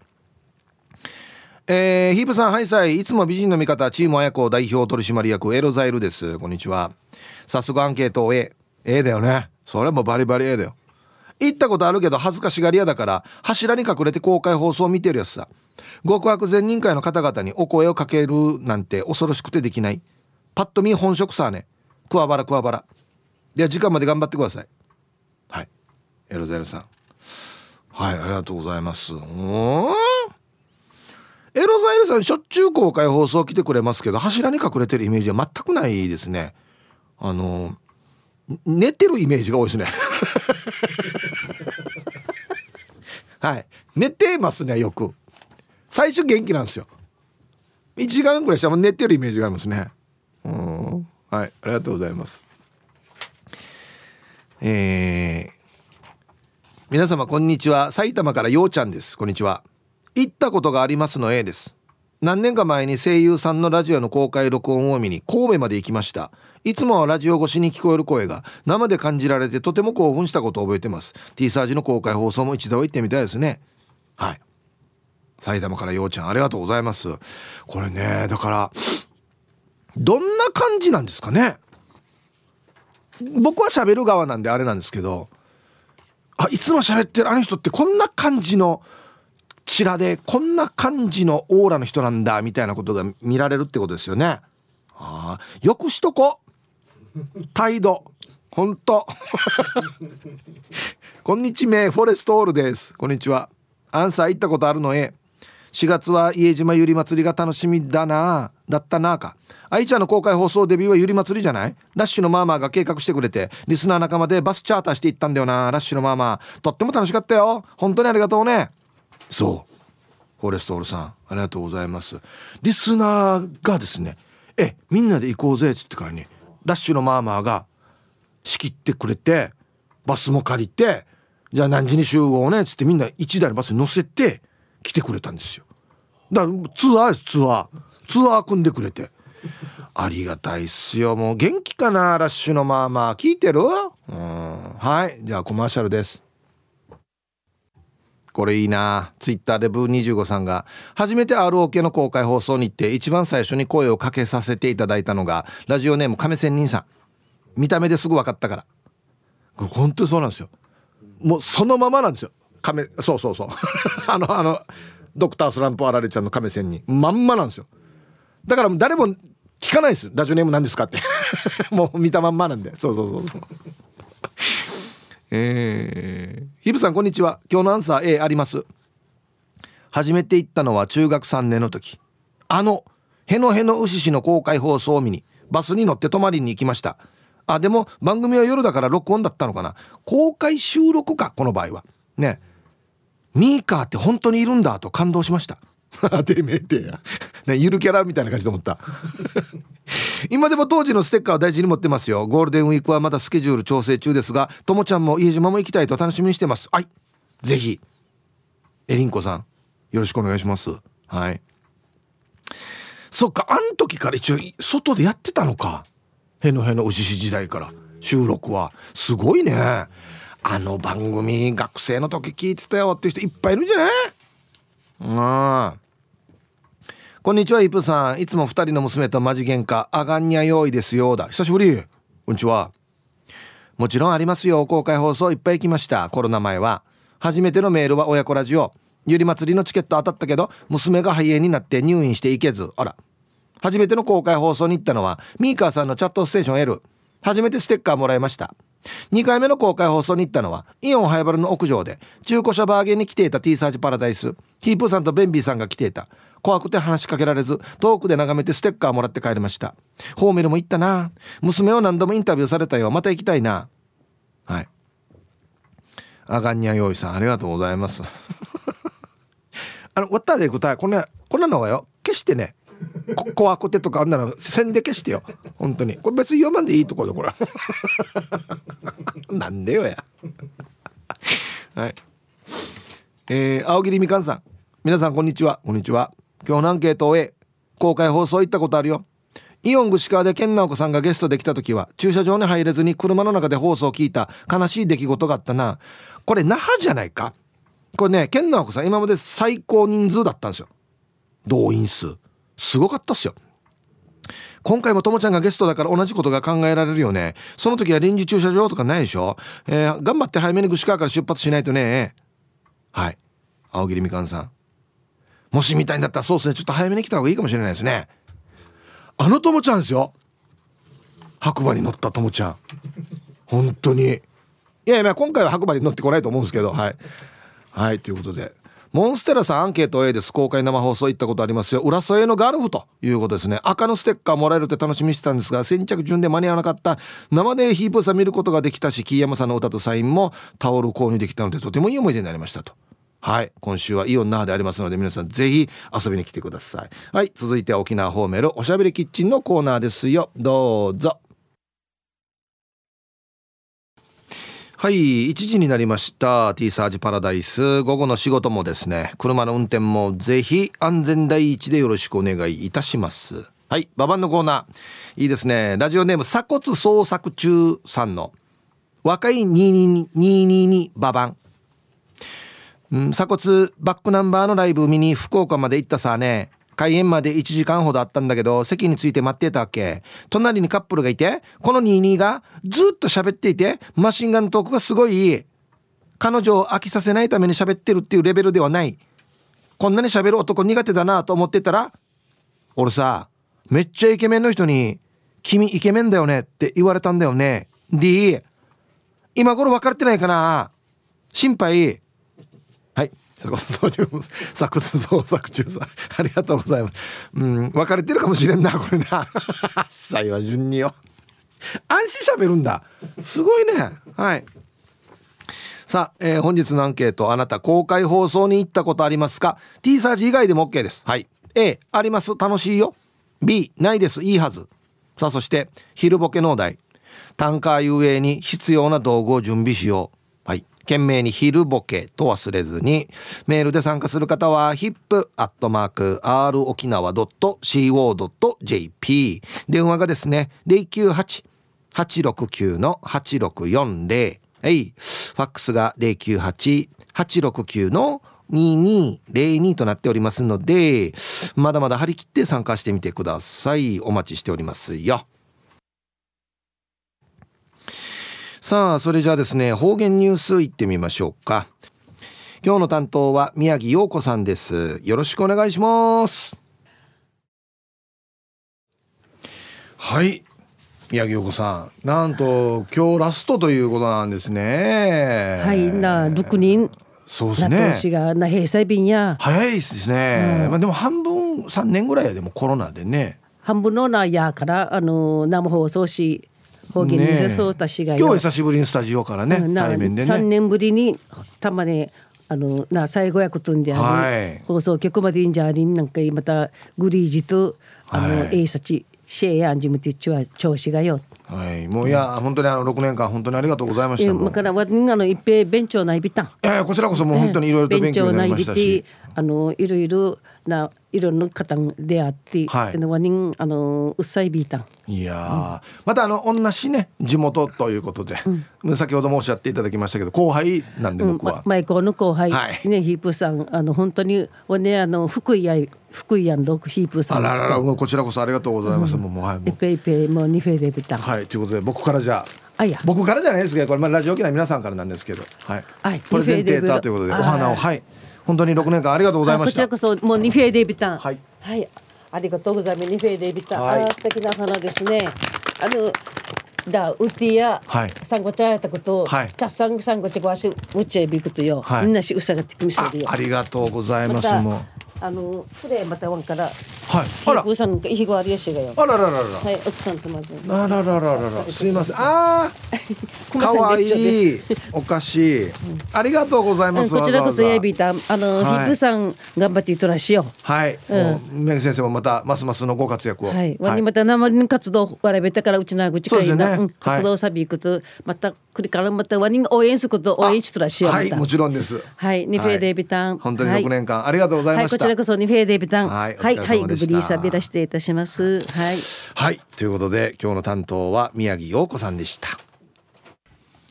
えー、ヒープさん、ハイサイ。いつも美人の味方、チーム綾子代表取締役、エロザイルです。こんにちは。早速アンケートを A。A だよね。それもバリバリ A だよ。行ったことあるけど恥ずかしがり屋だから柱に隠れて公開放送を見てるやつさ。極悪善人会の方々にお声をかけるなんて恐ろしくてできない。パッと見本職さね。桑原桑原。では時間まで頑張ってください。はい。エロザイルさん。はい、ありがとうございます。うんエロザイルさんしょっちゅう公開放送来てくれますけど柱に隠れてるイメージは全くないですね。あの寝てるイメージが多いですね。はい。寝てますねよく。最初元気なんですよ。1時間ぐらいしたら寝てるイメージがありますね。うん。はい。ありがとうございます。えー、皆様こんにちは。埼玉からようちゃんです。こんにちは。行ったことがありますの A です。何年か前に声優さんのラジオの公開録音を見に神戸まで行きました。いつもはラジオ越しに聞こえる声が生で感じられてとても興奮したことを覚えてます。T サージの公開放送も一度は行ってみたいですね。はい。埼玉からようちゃんありがとうございます。これねだからどんな感じなんですかね。僕は喋る側なんであれなんですけどあいつも喋ってるあの人ってこんな感じのちらでこんな感じのオーラの人なんだみたいなことが見られるってことですよね。あよくしとこ。態度。ほんとこんにちはフォレストオールです。こんにちは。アンサー行ったことあるのえ4月は家島ゆり祭りが楽しみだな。だったなか。愛ちゃんの公開放送デビューはゆり祭りじゃない？ラッシュのマーマーが計画してくれてリスナー仲間でバスチャーターしていったんだよな。ラッシュのマーマー。とっても楽しかったよ。本当にありがとうね。そう。フォレストオールさんありがとうございます。リスナーがですねえみんなで行こうぜっつってからにラッシュのマーマーが仕切ってくれてバスも借りてじゃあ何時に集合ねっつってみんな1台のバスに乗せて来てくれたんですよ。だからツアーですツアー。ツアー組んでくれて。ありがたいっすよ。もう元気かなラッシュのマーマー。聞いてる？うん。はい。じゃあコマーシャルです。これいいな。ツイッターでブー25さんが初めて ROK の公開放送に行って一番最初に声をかけさせていただいたのがラジオネーム亀仙人さん。見た目ですぐ分かったから。これ本当にそうなんですよ。もうそのままなんですよ。亀そうそうそう。あのあのドクタースランプあられちゃんの亀仙人。まんまなんですよ。だから誰も聞かないです。ラジオネーム何ですかって。もう見たまんまなんで。そうそうそうそう。えー、ヒブさんこんにちは。今日のアンサー A あります。初めて行ったのは中学3年の時。あのへのへの牛氏の公開放送を見にバスに乗って泊まりに行きました。あでも番組は夜だから録音だったのかな。公開収録かこの場合は。ね。ミーカーって本当にいるんだと感動しました。てめえてや、ね、ゆるキャラみたいな感じで思った。今でも当時のステッカーを大事に持ってますよ。ゴールデンウィークはまだスケジュール調整中ですがともちゃんも家島も行きたいと楽しみにしてます。はい。ぜひ。えりんこさんよろしくお願いします。はい。そっかあん時から一応外でやってたのか。へのへの牛時代から。収録は。すごいね。あの番組学生の時聞いてたよっていう人いっぱいいるんじゃない？うん。こんにちはイプさん。いつも二人の娘とマジ喧嘩あがんにゃ用意ですよだ。久しぶり。こんにちは。もちろんありますよ。公開放送いっぱい行きました。コロナ前は。初めてのメールは親子ラジオ。ゆり祭りのチケット当たったけど娘が肺炎になって入院して行けず。あら。初めての公開放送に行ったのはミーカーさんのチャットステーション L 初めてステッカーもらいました。2回目の公開放送に行ったのはイオンハイバルの屋上で中古車バーゲンに来ていた T サージパラダイスヒープーさんとベンビーさんが来ていた。怖くて話しかけられず遠くで眺めてステッカーもらって帰りました。ホーメルも行ったな。娘を何度もインタビューされたよ。また行きたいな。はい。アガンニャ用意さんありがとうございます。あのわったで答えこんなこんなのはよ。決してね怖 くてとかあんなの線で消してよ。本当に。これ別に読まんでいいところこれ なんでよや。はい。えー、青桐みかんさん。皆さんこんにちは。こんにちは。今日のアンケートを終え公開放送行ったことあるよ。イオン串川で健直子さんがゲストで来た時は駐車場に入れずに車の中で放送を聞いた悲しい出来事があったな。これ那覇じゃないか。これね健直子さん今まで最高人数だったんですよ。動員数。すごかったっすよ。今回もともちゃんがゲストだから同じことが考えられるよね。その時は臨時駐車場とかないでしょ、えー、頑張って早めに串川から出発しないとね。はい。青桐みかんさん。もしみたいんだったらそうですね。ちょっと早めに来た方がいいかもしれないですね。あのともちゃんですよ。白馬に乗ったともちゃん。本当に。いやいや今回は白馬に乗ってこないと思うんですけど。はい。はいということで。モンステラさんアンケート A です公開生放送行ったことありますよ。浦添のガルフということですね赤のステッカーもらえるって楽しみにしてたんですが先着順で間に合わなかった生でヒープーさん見ることができたし木山さんの歌とサインもタオル購入できたのでとてもいい思い出になりましたと。はい。今週はイオン那覇でありますので皆さんぜひ遊びに来てください。はい。続いては沖縄ホーメルおしゃべりキッチンのコーナーですよ。どうぞ。はい1時になりました。T サージパラダイス。午後の仕事もですね車の運転もぜひ安全第一でよろしくお願いいたします。はいババンのコーナー。いいですね。ラジオネーム鎖骨捜索中さんの若い2222ババン。うん、鎖骨バックナンバーのライブ見に福岡まで行ったさね。開演まで1時間ほどあったんだけど席について待ってたわけ。隣にカップルがいてこの22がずっと喋っていてマシンガントークがすごい彼女を飽きさせないために喋ってるっていうレベルではない。こんなに喋る男苦手だなと思ってたら俺さめっちゃイケメンの人に「君イケメンだよね」って言われたんだよね。D 今頃別れてないかな。心配。鎖骨捜索中さんありがとうございます。うん分かれてるかもしれんなこれな。最は順によ。安心しゃべるんだ。すごいね。はい。さあ、えー、本日のアンケートあなた公開放送に行ったことありますか？T サージ以外でも OK です。はい。A あります。楽しいよ。B ないです。いいはず。さあそして昼ボケのお題。タンカー遊泳に必要な道具を準備しよう。懸命に昼ボケと忘れずにメールで参加する方は hip.r 沖縄 .co.jp 電話がですね098-869-8640はい。ファックスが098-869の2202となっておりますのでまだまだ張り切って参加してみてください。お待ちしておりますよ。さあそれじゃあですね方言ニュースいってみましょうか。今日の担当は宮城陽子さんです。よろしくお願いします。はい宮城陽子さん。なんと今日ラストということなんですね。はいな6人。そうですね。年がな閉鎖便や。早いですね、うん、まあでも半分3年ぐらいはでもコロナでね。半分のなやからあの生放送し方言にそうたしが今日久しぶりにスタジオからね、うん、対面でね。3年ぶりにたまにあのな最後役つんである、はい、放送局までいいんじゃりんなんかまたグリージとあの、はい、えいさちシェイアンジムティッチは調子がよはい、もういや、本当にあの六年間本当にありがとうございました。だからわみんなの一平弁長内ビタン。ええこちらこそもう本当にいろいろと勉強になりましたし。あのいろいろないろんな方であって、はい、の人あのうっさいビータン。いや、うん、またあの同じね地元ということで、うん、先ほど申し上げていただきましたけど後輩なんで僕は、うんま、前校の後輩、はい、ねヒープさんあの本当におねあの福井や福井やんロクヒープさん。あらららこちらこそありがとうございます、うん、もうはいもう。ペイペイもうニフェでビタンはい。ということで僕からじゃあ僕からじゃないですけどこれまあラジオ機内皆さんからなんですけどはい、はい、プレゼンテーターということでお花をはい本当に6年間ありがとうございました。こちらこそもうニフェデビタンはい、はい、ありがとうございます。ニフェデビタン、はい、あ素敵な花ですね。あのだウティや、はい、サンゴチャやったこと、はい、チャッサンサンゴチャゴアシムチェビクとよ、はい、みんなしうさがってきみせるよ。ありがとうございます、もうあのそれまたワンから。はい。あら。さんがいひごありやしがよあららららはい奥さんとまず。あららららら。すいません。ああ かわいい。お菓子。ありがとうございます。こちらこそエビタあの、ヒップさん頑張っていとらしよ。はい。宮城先生もまたますますのご活躍を。はい。ワニまた生に活動わらべたからうちなぐちかい。な活動さびいくとまたくりからまたワニ応援すること応援しとらしよはい。もちろんです。はい。ニフェデビタン。本当に六年間。ありがとうございましたらこそにフェーデビタンはいはいはいグブリーサビラしていたします。はい。はい。ということで今日の担当は宮城陽子さんでした。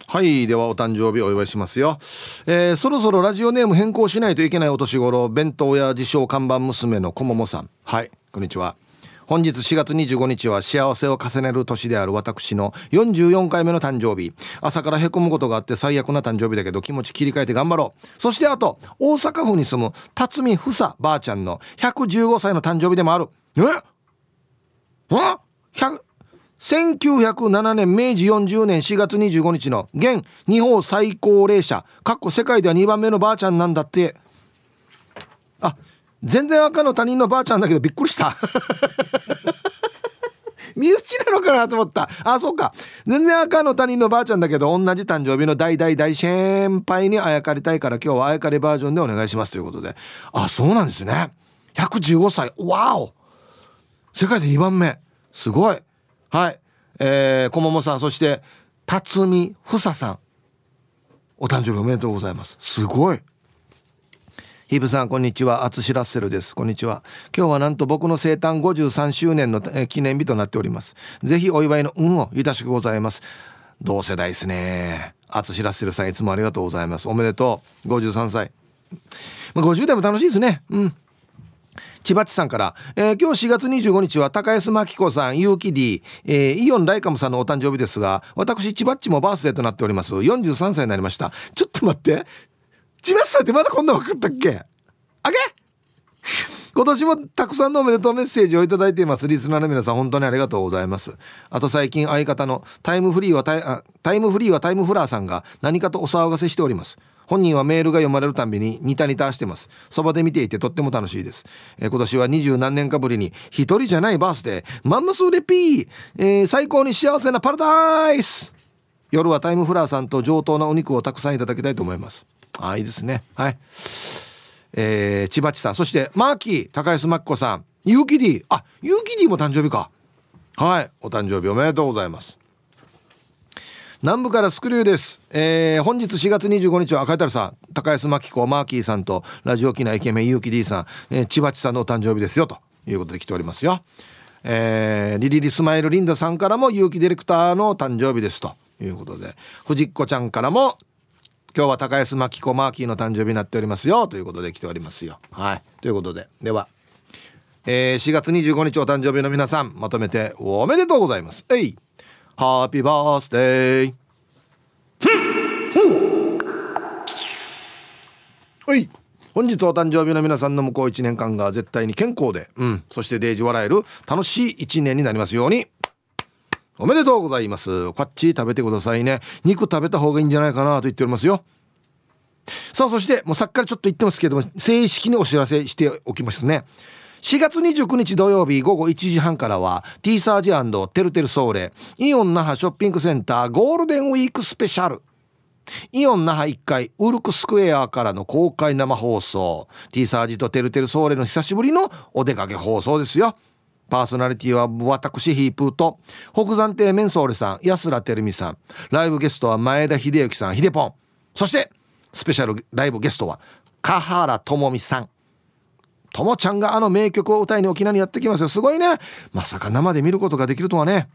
はい。ではお誕生日お祝いしますよ、えー、そろそろラジオネーム変更しないといけないお年頃弁当屋自称看板娘のこももさん。はい。こんにちは本日4月25日は幸せを重ねる年である私の44回目の誕生日。朝からへこむことがあって最悪な誕生日だけど気持ち切り替えて頑張ろう。そしてあと大阪府に住む辰巳ふさばあちゃんの115歳の誕生日でもある。え？っ1907年明治40年4月25日の現日本最高齢者かっこ世界では2番目のばあちゃんなんだって。あ全然赤の他人のばあちゃんだけどびっくりした。身内なのかなと思った。あそうか。全然赤の他人のばあちゃんだけど同じ誕生日の大大大先輩にあやかりたいから今日はあやかりバージョンでお願いしますということで。あそうなんですね。115歳。わお。世界で2番目。すごい。はい。えー、こももさん。そして辰巳ふささん。お誕生日おめでとうございます。すごいヒブさんこんにちは。アツシラッセルです。こんにちは。今日はなんと僕の生誕53周年の記念日となっております。ぜひお祝いの運をゆたしくございます。同世代ですね。アツシラッセルさんいつもありがとうございます。おめでとう。53歳。まあ、50代も楽しいですね。うん。千葉地さんから、えー、今日4月25日は高安真紀子さん、結城 D、えー、イオンライカムさんのお誕生日ですが、私、千葉っちもバースデーとなっております。43歳になりました。ちょっと待って。千葉さんってまだこんな分かったっけ？あげ？今年もたくさんのおめでとうメッセージをいただいています。リスナーの皆さん、本当にありがとうございます。あと最近相方のタイムフリーはタイタイムフリーはタイムフラーさんが何かとお騒がせしております。本人はメールが読まれるたびにニタニタしてます。そばで見ていてとっても楽しいです、えー、今年は二十何年かぶりに一人じゃないバースデー。マンモスレピー、えー、最高に幸せなパラダイス。夜はタイムフラーさんと上等なお肉をたくさんいただきたいと思います。あいいですね。はい。えー、千葉地さん。そしてマーキー高安真紀子さん。ゆうき D あゆうき D も誕生日か。はい。お誕生日おめでとうございます。南部からスクリューです、えー、本日4月25日は赤いたるさん。高安真紀子マーキーさんとラジオ機内イケメン結城 D さん、えー、千葉地さんのお誕生日ですよ。ということで来ておりますよ。えー、リリリスマイルリンダさんからも結城ディレクターの誕生日です。ということで。藤子ちゃんからも今日は高安真紀子マーキーの誕生日になっておりますよということで来ておりますよ。はい。ということで。では、えー、4月25日お誕生日の皆さんまとめておめでとうございます。えい。ハッピーバースデーはい。本日お誕生日の皆さんの向こう1年間が絶対に健康で、うん、そしてデージ笑える楽しい1年になりますように。おめでとうございます。こっち食べてくださいね。肉食べた方がいいんじゃないかなと言っておりますよ。さあそしてもうさっきからちょっと言ってますけども正式にお知らせしておきますね。4月29日土曜日午後1時半からは T サージテルテルソーレイオン那覇ショッピングセンターゴールデンウィークスペシャル。イオン那覇1階ウルクスクエアからの公開生放送。T サージとテルテルソーレの久しぶりのお出かけ放送ですよ。パーソナリティは私ヒープーと北山亭メンソーレさん安良照美さん。ライブゲストは前田秀幸さんヒデポン。そしてスペシャルライブゲストは香原朋美さん。ともちゃんがあの名曲を歌いに沖縄にやってきますよ。すごいね。まさか生で見ることができるとはね。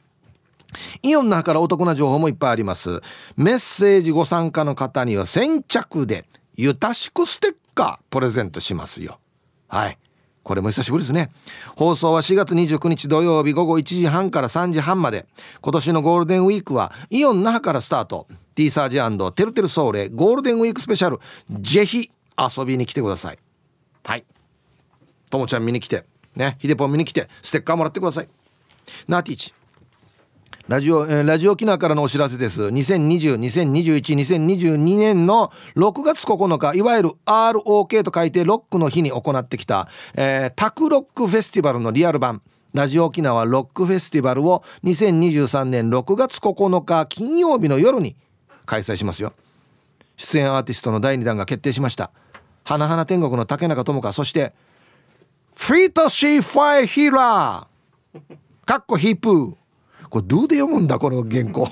イオンの中からお得な情報もいっぱいあります。メッセージご参加の方には先着でゆたしくステッカープレゼントしますよ。はい。これも久しぶりですね。放送は4月29日土曜日午後1時半から3時半まで。今年のゴールデンウィークはイオン那覇からスタート。T サージテルテルソーレゴールデンウィークスペシャル。ぜひ遊びに来てください。はい。ともちゃん見に来て。ね。ひでぽん見に来て。ステッカーもらってください。ナーティーチラジオ、えー、ラジオ沖縄からのお知らせです。2020、2021、2022年の6月9日、いわゆる ROK と書いてロックの日に行ってきた、えー、タクロックフェスティバルのリアル版、ラジオ沖縄ロックフェスティバルを2023年6月9日金曜日の夜に開催しますよ。出演アーティストの第2弾が決定しました。花々天国の竹中智香、そして、フリートシーファイヒーラーかっこヒープーこれどうで読むんだこの原稿。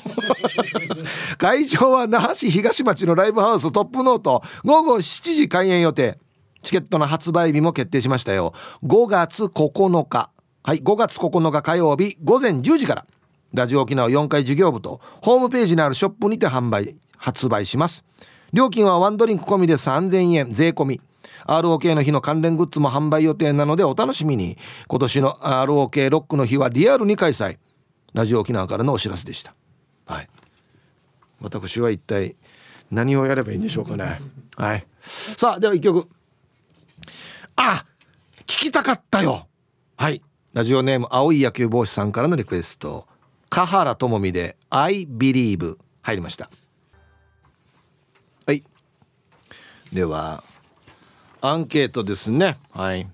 会場は那覇市東町のライブハウストップノート。午後7時開演予定。チケットの発売日も決定しましたよ。5月9日。はい5月9日火曜日午前10時から。ラジオ沖縄4階事業部とホームページにあるショップにて販売発売します。料金はワンドリンク込みで3000円税込み。ROK の日の関連グッズも販売予定なのでお楽しみに。今年の ROK ロックの日はリアルに開催ラジオ沖縄からのお知らせでした。はい。私は一体何をやればいいんでしょうかね。はい。さあでは一曲。あ聞きたかったよ。はい。ラジオネーム青い野球帽子さんからのリクエスト。香原朋美で「I believe」入りました。はい。ではアンケートですね。はい。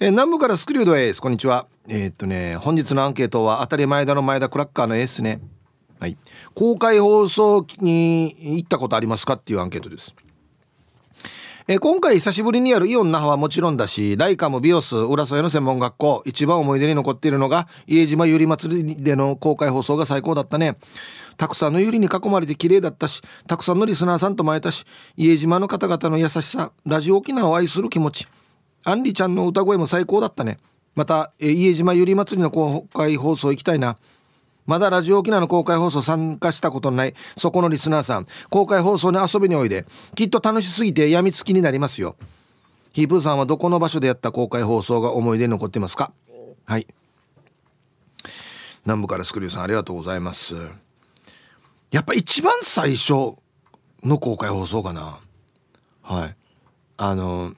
え南部からスクリュードエースこんにちはえー、っとね本日のアンケートは当たり前だの前田クラッカーのエースね。はい。公開放送に行ったことありますかっていうアンケートです。え今回久しぶりにやるイオン那覇はもちろんだしライカムビオス浦添の専門学校一番思い出に残っているのが家島ゆり祭りでの公開放送が最高だったね。たくさんのゆりに囲まれて綺麗だったしたくさんのリスナーさんとも会えたし家島の方々の優しさラジオ沖縄を愛する気持ちあんりちゃんの歌声も最高だったね。また、え家島ゆり祭りの公開放送行きたいな。まだラジオ沖縄の公開放送参加したことのないそこのリスナーさん。公開放送に遊びにおいで。きっと楽しすぎてやみつきになりますよ。ヒープーさんはどこの場所でやった公開放送が思い出に残ってますか？はい。南部からスクリューさんありがとうございます。やっぱ一番最初の公開放送かな。はい。あの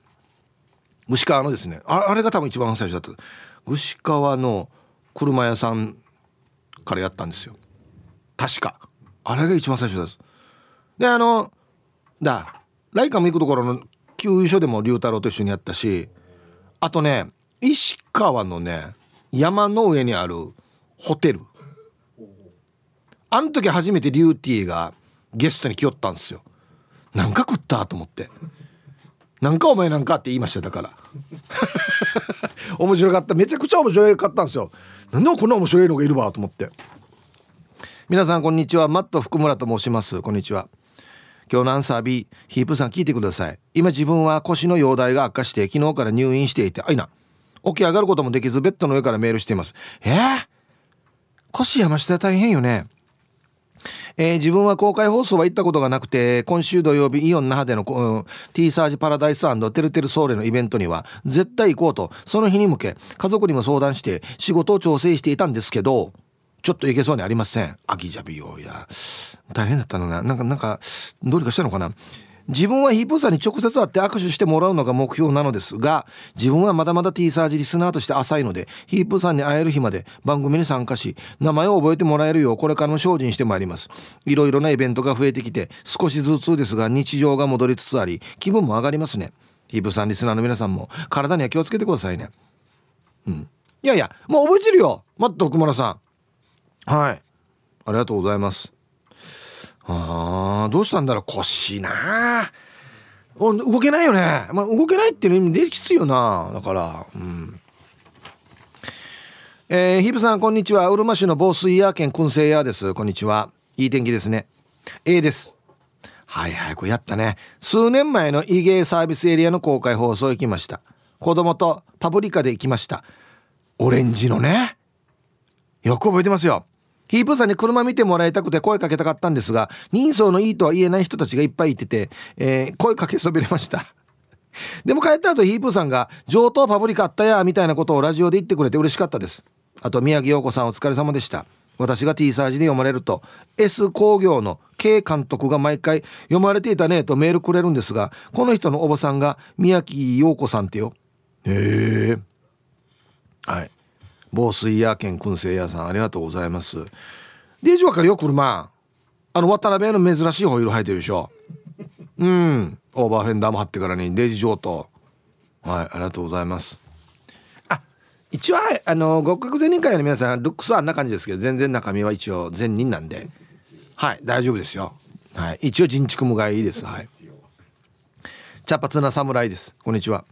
牛川のですね。あれが多分一番最初だった。牛川の車屋さんからやったんですよ。確か。あれが一番最初ですであのだライカも行くところの給油所でも龍太郎と一緒にやったしあとね石川のね山の上にあるホテル。あの時初めてリューティーがゲストに来よったんですよ。なんか食ったと思って。なんかお前なんかって言いましただから。面白かった。めちゃくちゃ面白かったんですよ。なんでこんな面白いのがいるわと思って。皆さんこんにちは。マット福村と申します。こんにちは。今日のアンサー B ヒープさん聞いてください。今自分は腰の容体が悪化して昨日から入院していてあいな。起き上がることもできずベッドの上からメールしています。えー、腰山下大変よね。えー、自分は公開放送は行ったことがなくて今週土曜日イオン那覇での、うん、T サージパラダイステルテルソーレのイベントには絶対行こうとその日に向け家族にも相談して仕事を調整していたんですけどちょっと行けそうにありません。秋じゃびよや。大変だったのな。なんかなんかどうにかしたのかな。自分はヒープーさんに直接会って握手してもらうのが目標なのですが自分はまだまだ T サージリスナーとして浅いのでヒープーさんに会える日まで番組に参加し名前を覚えてもらえるようこれからも精進してまいります。いろいろなイベントが増えてきて少しずつですが日常が戻りつつあり気分も上がりますね。ヒープーさんリスナーの皆さんも体には気をつけてくださいね。うん。いやいやもう覚えてるよマット奥村さん。はい。ありがとうございます。ああどうしたんだろう腰な。動けないよね、まあ、動けないっていうのできついよな。だからうん。えー、ヒブさんこんにちは。うるま市の防水屋県燻製屋です。こんにちは。いい天気ですね。A です。はいはいこれやったね。数年前のイゲーサービスエリアの公開放送行きました。子供とパプリカで行きました。オレンジのね。よく覚えてますよ。ヒープーさんに車見てもらいたくて声かけたかったんですが人相のいいとは言えない人たちがいっぱいいてて、えー、声かけそびれました。でも帰った後ヒープーさんが「上等パプリカあったや」みたいなことをラジオで言ってくれて嬉しかったです。あと宮城陽子さんお疲れ様でした私が T サージで読まれると S 工業の K 監督が毎回読まれていたねとメールくれるんですがこの人のおばさんが宮城陽子さんってよ。へえはい。防水屋兼燻製屋さんありがとうございます。デージわかるよ車。あの渡辺の珍しいホイール入ってるでしょ。うん。オーバーフェンダーも貼ってからにデージ上等。はいありがとうございます。あ一応あの極角前任会の皆さんルックスはあんな感じですけど全然中身は一応前任なんで。はい大丈夫ですよ。はい一応人畜無害いいです。はい。茶髪な侍です。こんにちは。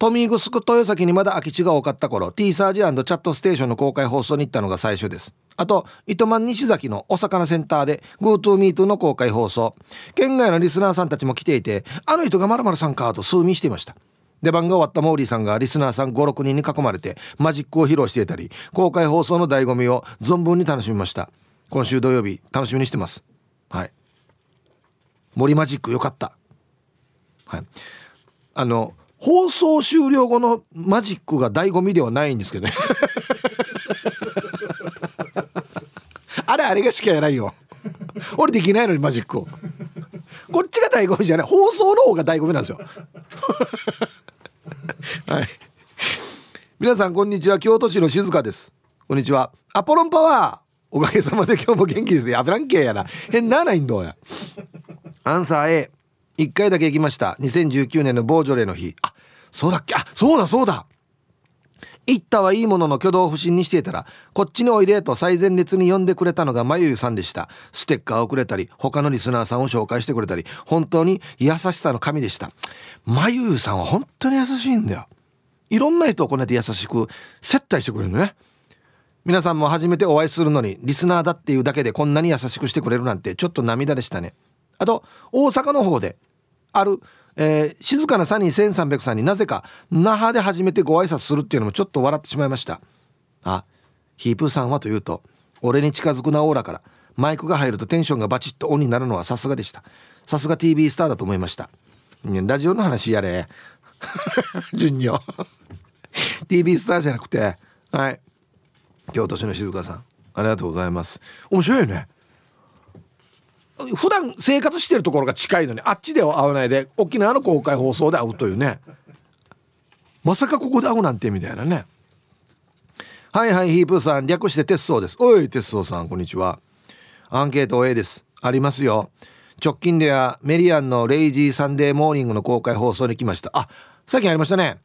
トミーグスク豊崎にまだ空き地が多かった頃 T サージチャットステーションの公開放送に行ったのが最初です。あと糸満西崎のお魚センターで GoToMeet の公開放送。県外のリスナーさんたちも来ていてあの人がまるさんかと数見していました。出番が終わったモーリーさんがリスナーさん56人に囲まれてマジックを披露していたり公開放送の醍醐味を存分に楽しみました。今週土曜日楽しみにしてます。はい。森マジックよかった。はい。あの放送終了後のマジックが醍醐味ではないんですけどね。あれあれがしかやないよ。俺できないのにマジックを。こっちが醍醐味じゃない。放送の方が醍醐味なんですよ。はい。皆さんこんにちは。京都市の静香です。こんにちは。アポロンパワーおかげさまで今日も元気ですやべらんけやな。変なないんどや。アンサー A 1回だけ行きました。2019年のボージョレーの日。あそうだっけ？あそうだそうだ。行ったはいいものの挙動不審にしていたらこっちにおいでと最前列に呼んでくれたのがまゆゆさんでした。ステッカーをくれたり他のリスナーさんを紹介してくれたり本当に優しさの神でした。まゆゆさんは本当に優しいんだよ。いろんな人をこうやって優しく接待してくれるのね。皆さんも初めてお会いするのにリスナーだっていうだけでこんなに優しくしてくれるなんてちょっと涙でしたね。あと大阪の方であるえー、静かなサニー1300さんになぜか那覇で初めてご挨拶するっていうのもちょっと笑ってしまいました。あヒープーさんはというと俺に近づくなオーラからマイクが入るとテンションがバチッとオンになるのはさすがでした。さすが TV スターだと思いました。ラジオの話やれ。順に TV スターじゃなくてはい。京都市の静香さんありがとうございます。面白いよね。普段生活してるところが近いのにあっちでは会わないで沖縄の公開放送で会うというね。まさかここで会うなんてみたいなね。はいはいヒープーさん略して鉄道です。おい鉄道さんこんにちは。アンケート A です。ありますよ。直近ではメリアンのレイジーサンデーモーニングの公開放送に来ました。あ最近ありましたね。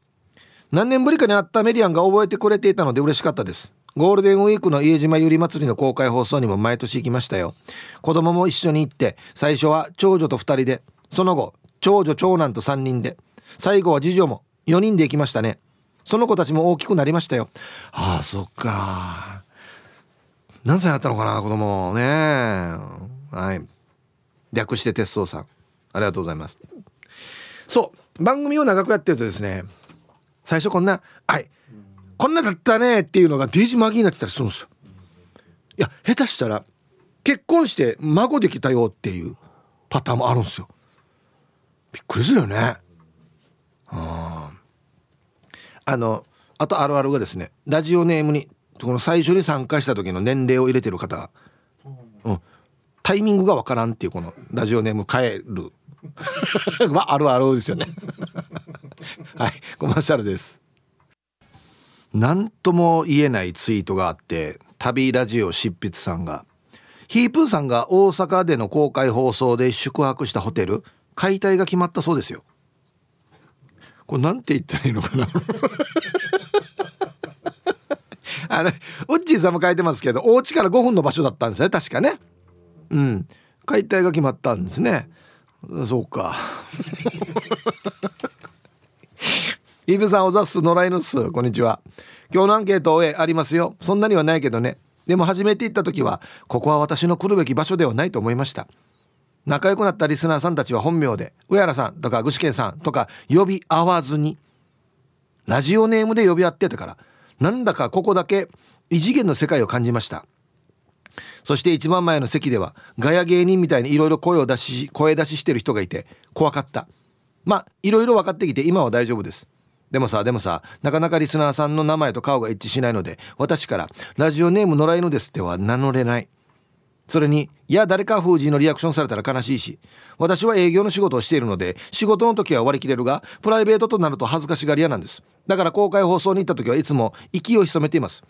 何年ぶりかに会ったメリアンが覚えてくれていたので嬉しかったです。ゴールデンウィークの家島ゆり祭りの公開放送にも毎年行きましたよ。子供も一緒に行って最初は長女と2人でその後長女長男と3人で最後は次女も4人で行きましたね。その子たちも大きくなりましたよ。ああそっか。何歳になったのかな子供。ねはい。略して鉄道さん。ありがとうございます。そう。番組を長くやってるとですね最初こんな「はい。こんなだったねっていうのがデージマギになってたりするんですよ。いや下手したら結婚して孫できたよっていうパターンもあるんですよ。びっくりするよね。あのあとあるあるがですねラジオネームにこの最初に参加した時の年齢を入れてる方。うん、タイミングがわからんっていうこのラジオネーム変える。はあるあるですよね。はいコマーシャルです。何とも言えないツイートがあって旅ラジオ執筆さんが。ヒープーさんが大阪での公開放送で宿泊したホテル解体が決まったそうですよ。これなんて言ったらいいのかな。あのウッチーさんも書いてますけどお家から5分の場所だったんですね。確かね。うん。解体が決まったんですね。そうか。イブさんおざっす野良犬っす。こんにちは。今日のアンケートえありますよ。そんなにはないけどね。でも初めて行った時はここは私の来るべき場所ではないと思いました。仲良くなったリスナーさんたちは本名で上原さんとか具志堅さんとか呼び合わずにラジオネームで呼び合ってたからなんだかここだけ異次元の世界を感じました。そして一番前の席ではガヤ芸人みたいにいろいろ声を出し声出ししてる人がいて怖かった。まあいろいろ分かってきて今は大丈夫です。でもさでもさなかなかリスナーさんの名前と顔が一致しないので私から「ラジオネーム野良犬です」っては名乗れない。それにいや誰か封じのリアクションされたら悲しいし私は営業の仕事をしているので仕事の時は割り切れるがプライベートとなると恥ずかしがり屋なんです。だから公開放送に行った時はいつも息を潜めています。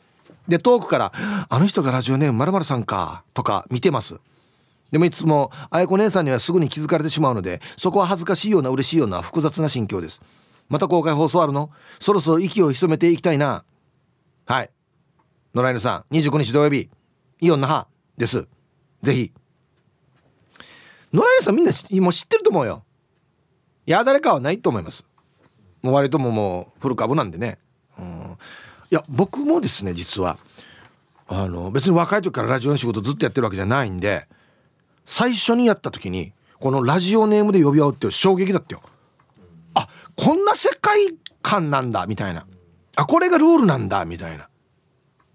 で遠くから「あの人がラジオネームまるさんか」とか見てます。でもいつもあ子姉さんにはすぐに気づかれてしまうのでそこは恥ずかしいような嬉しいような複雑な心境です。また公開放送あるの？そろそろ息を潜めていきたいな。はい。野良犬さん25日土曜日イオン那覇です。ぜひ。野良犬さんみんなもう知ってると思うよ。いや誰かはないと思います。もう割とももうフル株なんでね。うん。いや僕もですね実は。あの別に若い時からラジオの仕事ずっとやってるわけじゃないんで最初にやった時にこのラジオネームで呼び合うっていう衝撃だったよ。あこんな世界観なんだみたいな。あこれがルールなんだみたいな。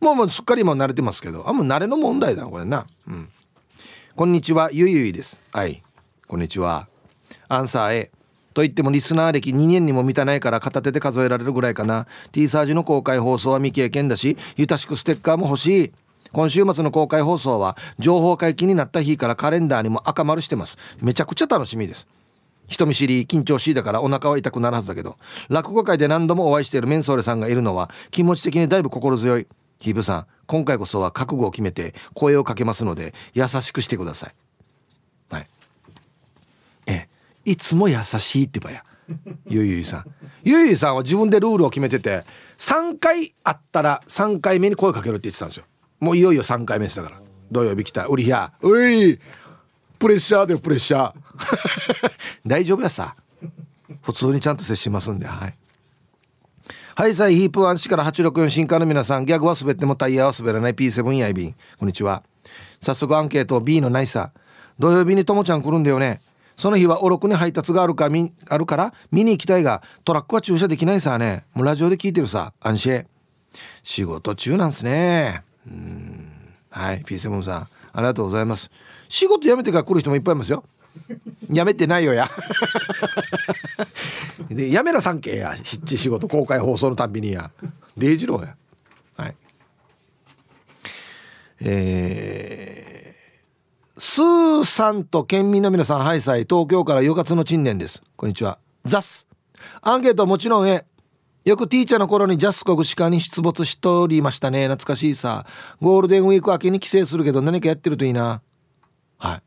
もうもうすっかりもう慣れてますけど。あもう慣れの問題だなこれな。うん。こんにちはゆいゆいです。はい。こんにちは。アンサー A と言ってもリスナー歴2年にも満たないから片手で数えられるぐらいかな。T サージの公開放送は未経験だしゆたしくステッカーも欲しい。今週末の公開放送は情報解禁になった日からカレンダーにも赤丸してます。めちゃくちゃ楽しみです。人見知り緊張しいだからお腹は痛くなるはずだけど落語界で何度もお会いしているメンソーレさんがいるのは気持ち的にだいぶ心強い。ヒブさん今回こそは覚悟を決めて声をかけますので優しくしてください。はい。えいつも優しいってばや。ゆいゆいさん。ゆいゆいさんは自分でルールを決めてて3回会ったら3回目に声かけるって言ってたんですよ。もういよいよ3回目ですだから。土曜日来たうりひゃういプレッシャーでプレッシャー 大丈夫やさ。普通にちゃんと接しますんではい。はいさいヒープワン市から864新刊の皆さん。ギャグは滑ってもタイヤは滑らない。P7 やいびん。こんにちは。早速アンケート。B のないさ。土曜日にともちゃん来るんだよね。その日はおろくに配達があるかみあるから見に行きたいがトラックは駐車できないさね。もうラジオで聞いてるさ。安心。仕事中なんすね。うん。はい P7 さん。ありがとうございます。仕事辞めてから来る人もいっぱいいますよ。辞めてないよや。でやめな三景や。湿地仕事公開放送のたんびにや。デイジローや。はい。えー、スーさんと県民の皆さんハイサイ東京からよかつの陳年です。こんにちは。ザス。アンケートもちろんえよくティーチャーの頃にジャスコグ鹿に出没しておりましたね。懐かしいさ。ゴールデンウィーク明けに帰省するけど何かやってるといいな。はい。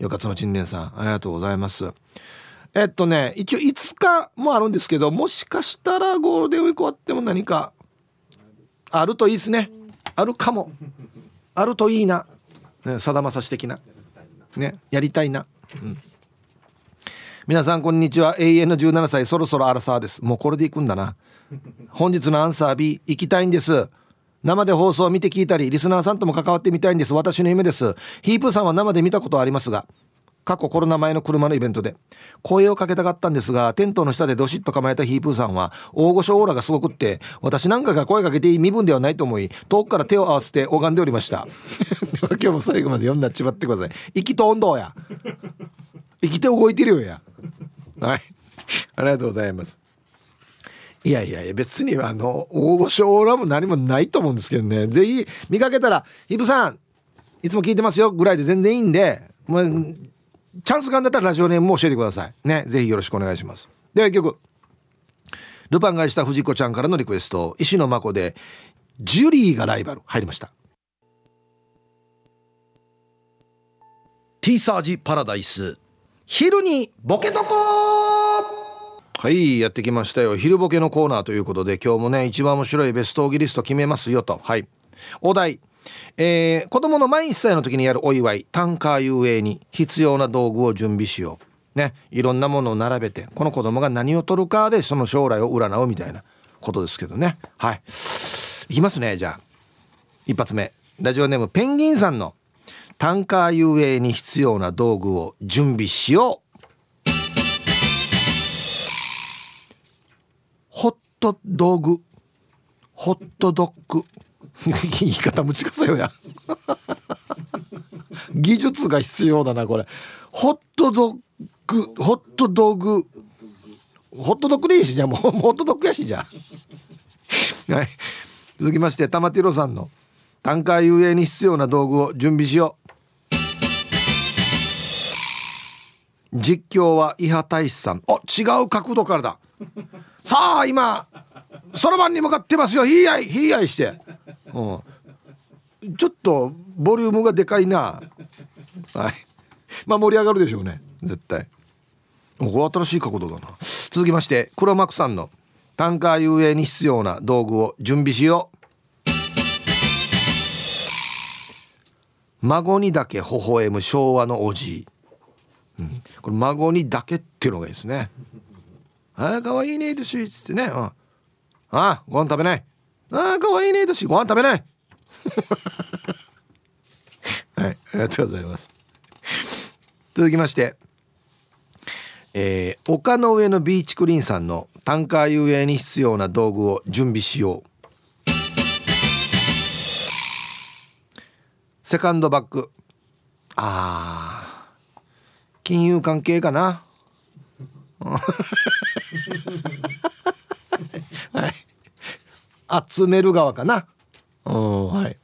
よかつの陳年さんありがとうございます。えっとね一応5日もあるんですけどもしかしたらゴールデンウィーク終わっても何かあるといいですね。あるかも。あるといいな。さだまさし的な。ねやりたいな。うん。皆さんこんにちは。永遠の17歳そろそろアラサーです。もうこれでいくんだな。本日のアンサー B 行きたいんです。生で放送を見て聞いたりリスナーさんとも関わってみたいんです。私の夢です。ヒープさんは生で見たことはありますが過去コロナ前の車のイベントで声をかけたかったんですがテントの下でどしっと構えたヒープーさんは大御所オーラがすごくって私なんかが声かけていい身分ではないと思い遠くから手を合わせて拝んでおりました。で は今日も最後まで読んだっちまってください。生きと温度や。生きて動いてるよや。はい。ありがとうございます。いやいやいや別にはあの大御所オーラも何もないと思うんですけどね。ぜひ見かけたら「ヒープさんいつも聞いてますよ」ぐらいで全然いいんでもうチャンスがんだったらラジオネームも教えてください。ねぜひよろしくお願いします。では一曲。ルパンがした藤子ちゃんからのリクエスト。石野真子でジュリーがライバル。入りました。ティーサージパラダイス。昼にボケとこはいやってきましたよ。昼ボケのコーナーということで今日もね一番面白いベストオギリスト決めますよと。はい。お題。えー、子供の満1歳の時にやるお祝い。単価遊泳に必要な道具を準備しよう。ね。いろんなものを並べてこの子供が何を取るかでその将来を占うみたいなことですけどね。はい。いきますねじゃあ。一発目。ラジオネームペンギンさんの単価遊泳に必要な道具を準備しよう。ホット道具ホットドッグ。言い方むちかさよや。技術が必要だなこれ。ホットドッグホットドッグ。ホットドッグでいいしじゃもうホットドッグやしじゃ はい。続きまして玉ティロさんの単価遊泳に必要な道具を準備しよう。実況は伊波大志さん。あ違う角度からださあ今そろばんに向かってますよ。ひいやいひいやいして。うん、ちょっとボリュームがでかいな。はい。まあ盛り上がるでしょうね。絶対。これ新しい角度だな。続きまして黒幕さんのタンカー遊泳に必要な道具を準備しよう。孫にだけ微笑む昭和のおじい、うん、これ孫にだけっていうのがいいですね。ああかわいいねとしつってね、うん、ああご飯食べない。ああかわいいね年ご飯食べない。はいありがとうございます。続きまして。えー、丘の上のビーチクリーンさんのタンカー遊泳に必要な道具を準備しよう。セカンドバッグ。あー金融関係かな。はい集める側かな。うんはい。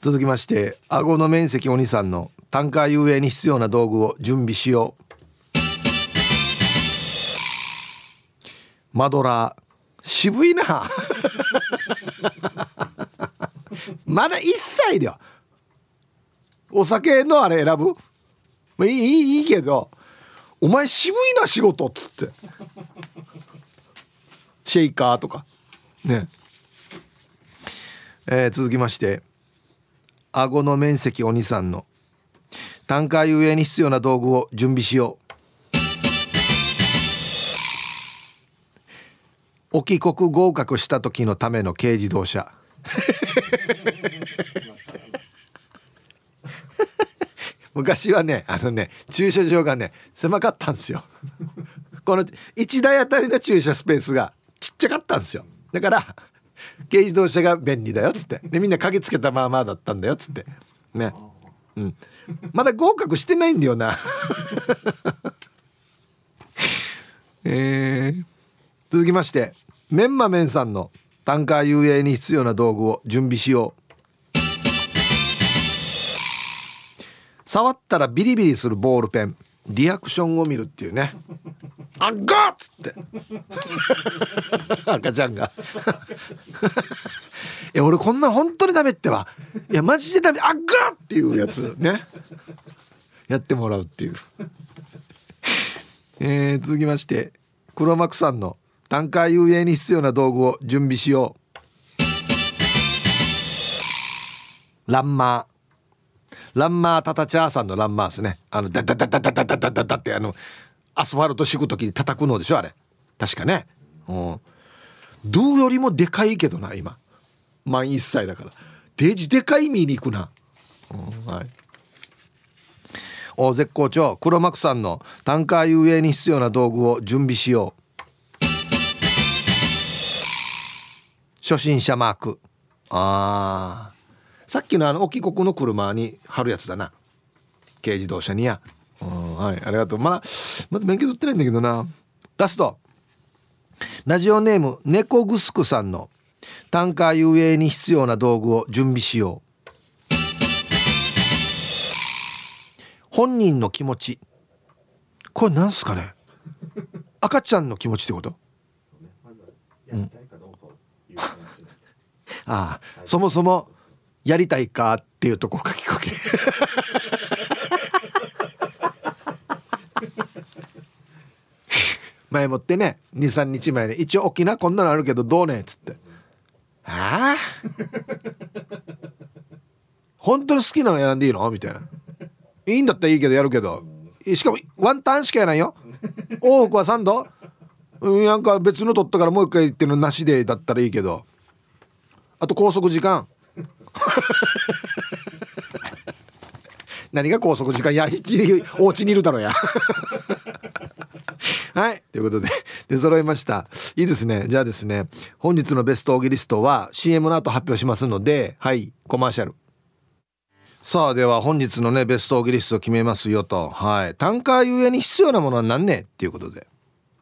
続きまして顎の面積お兄さんのタンカー遊泳に必要な道具を準備しよう。マドラー。渋いな。まだ1歳では。お酒のあれ選ぶ？いいいいけど「お前渋いな仕事」っつって。シェイカーとか。ね。えー、続きまして。顎の面積お兄さんの。タンカー遊泳に必要な道具を準備しよう。沖国合格した時のための軽自動車。昔はねあのね駐車場がね狭かったんですよ。この1台あたりの駐車スペースがちっちゃかったんですよ。だから軽自動車が便利だよっつって。でみんな鍵つけたまあまあだったんだよっつって。ね。うん。まだ合格してないんだよな。えー、続きましてメンマメンさんのタンカー遊泳に必要な道具を準備しよう。触ったらビリビリするボールペン。リアクションを見るっていうね「あっが!」っつって。赤ちゃんが。いや俺こんな本当にダメってば。いやマジでダメ。あっが!」っていうやつね。やってもらうっていう。えー、続きまして黒幕さんのタンカー遊泳に必要な道具を準備しよう。ランマー。ランマータタチャーさんのランマーですね。あのダダダダダダダダダってあのアスファルト敷く時に叩くのでしょあれ。確かね。うん。ドゥよりもでかいけどな今。満1歳だから。デージでかい見に行くな、うん、はい。お絶好調。黒幕さんのタンカー遊泳に必要な道具を準備しよう。初心者マーク。ああさっきのあの沖国の車に貼るやつだな。軽自動車にや。はいありがとう。まだまだ免許取ってないんだけどな。ラスト。ラジオネーム猫グスクさんのタンカー遊泳に必要な道具を準備しよう。本人の気持ち。これなんすかね？赤ちゃんの気持ちってこと、うん、ああそもそもやりたいかっていうところ書きかけ。前もってね23日前に一応沖縄こんなのあるけどどうねっつって。ああ？本当に好きなの選んでいいの？みたいな。いいんだったらいいけどやるけど。しかもワンタンしかやないよ。往復は3度？なんか別の取ったからもう一回言ってるのなしでだったらいいけど。あと拘束時間 何が拘束時間やお家にいるだろうや。はいということで出揃いました。いいですね。じゃあですね本日のベストオーギリストは CM の後発表しますのではいコマーシャル。さあでは本日のねベストオーギリスト決めますよと。はいタンカーゆえに必要なものは何ね？っていうことで。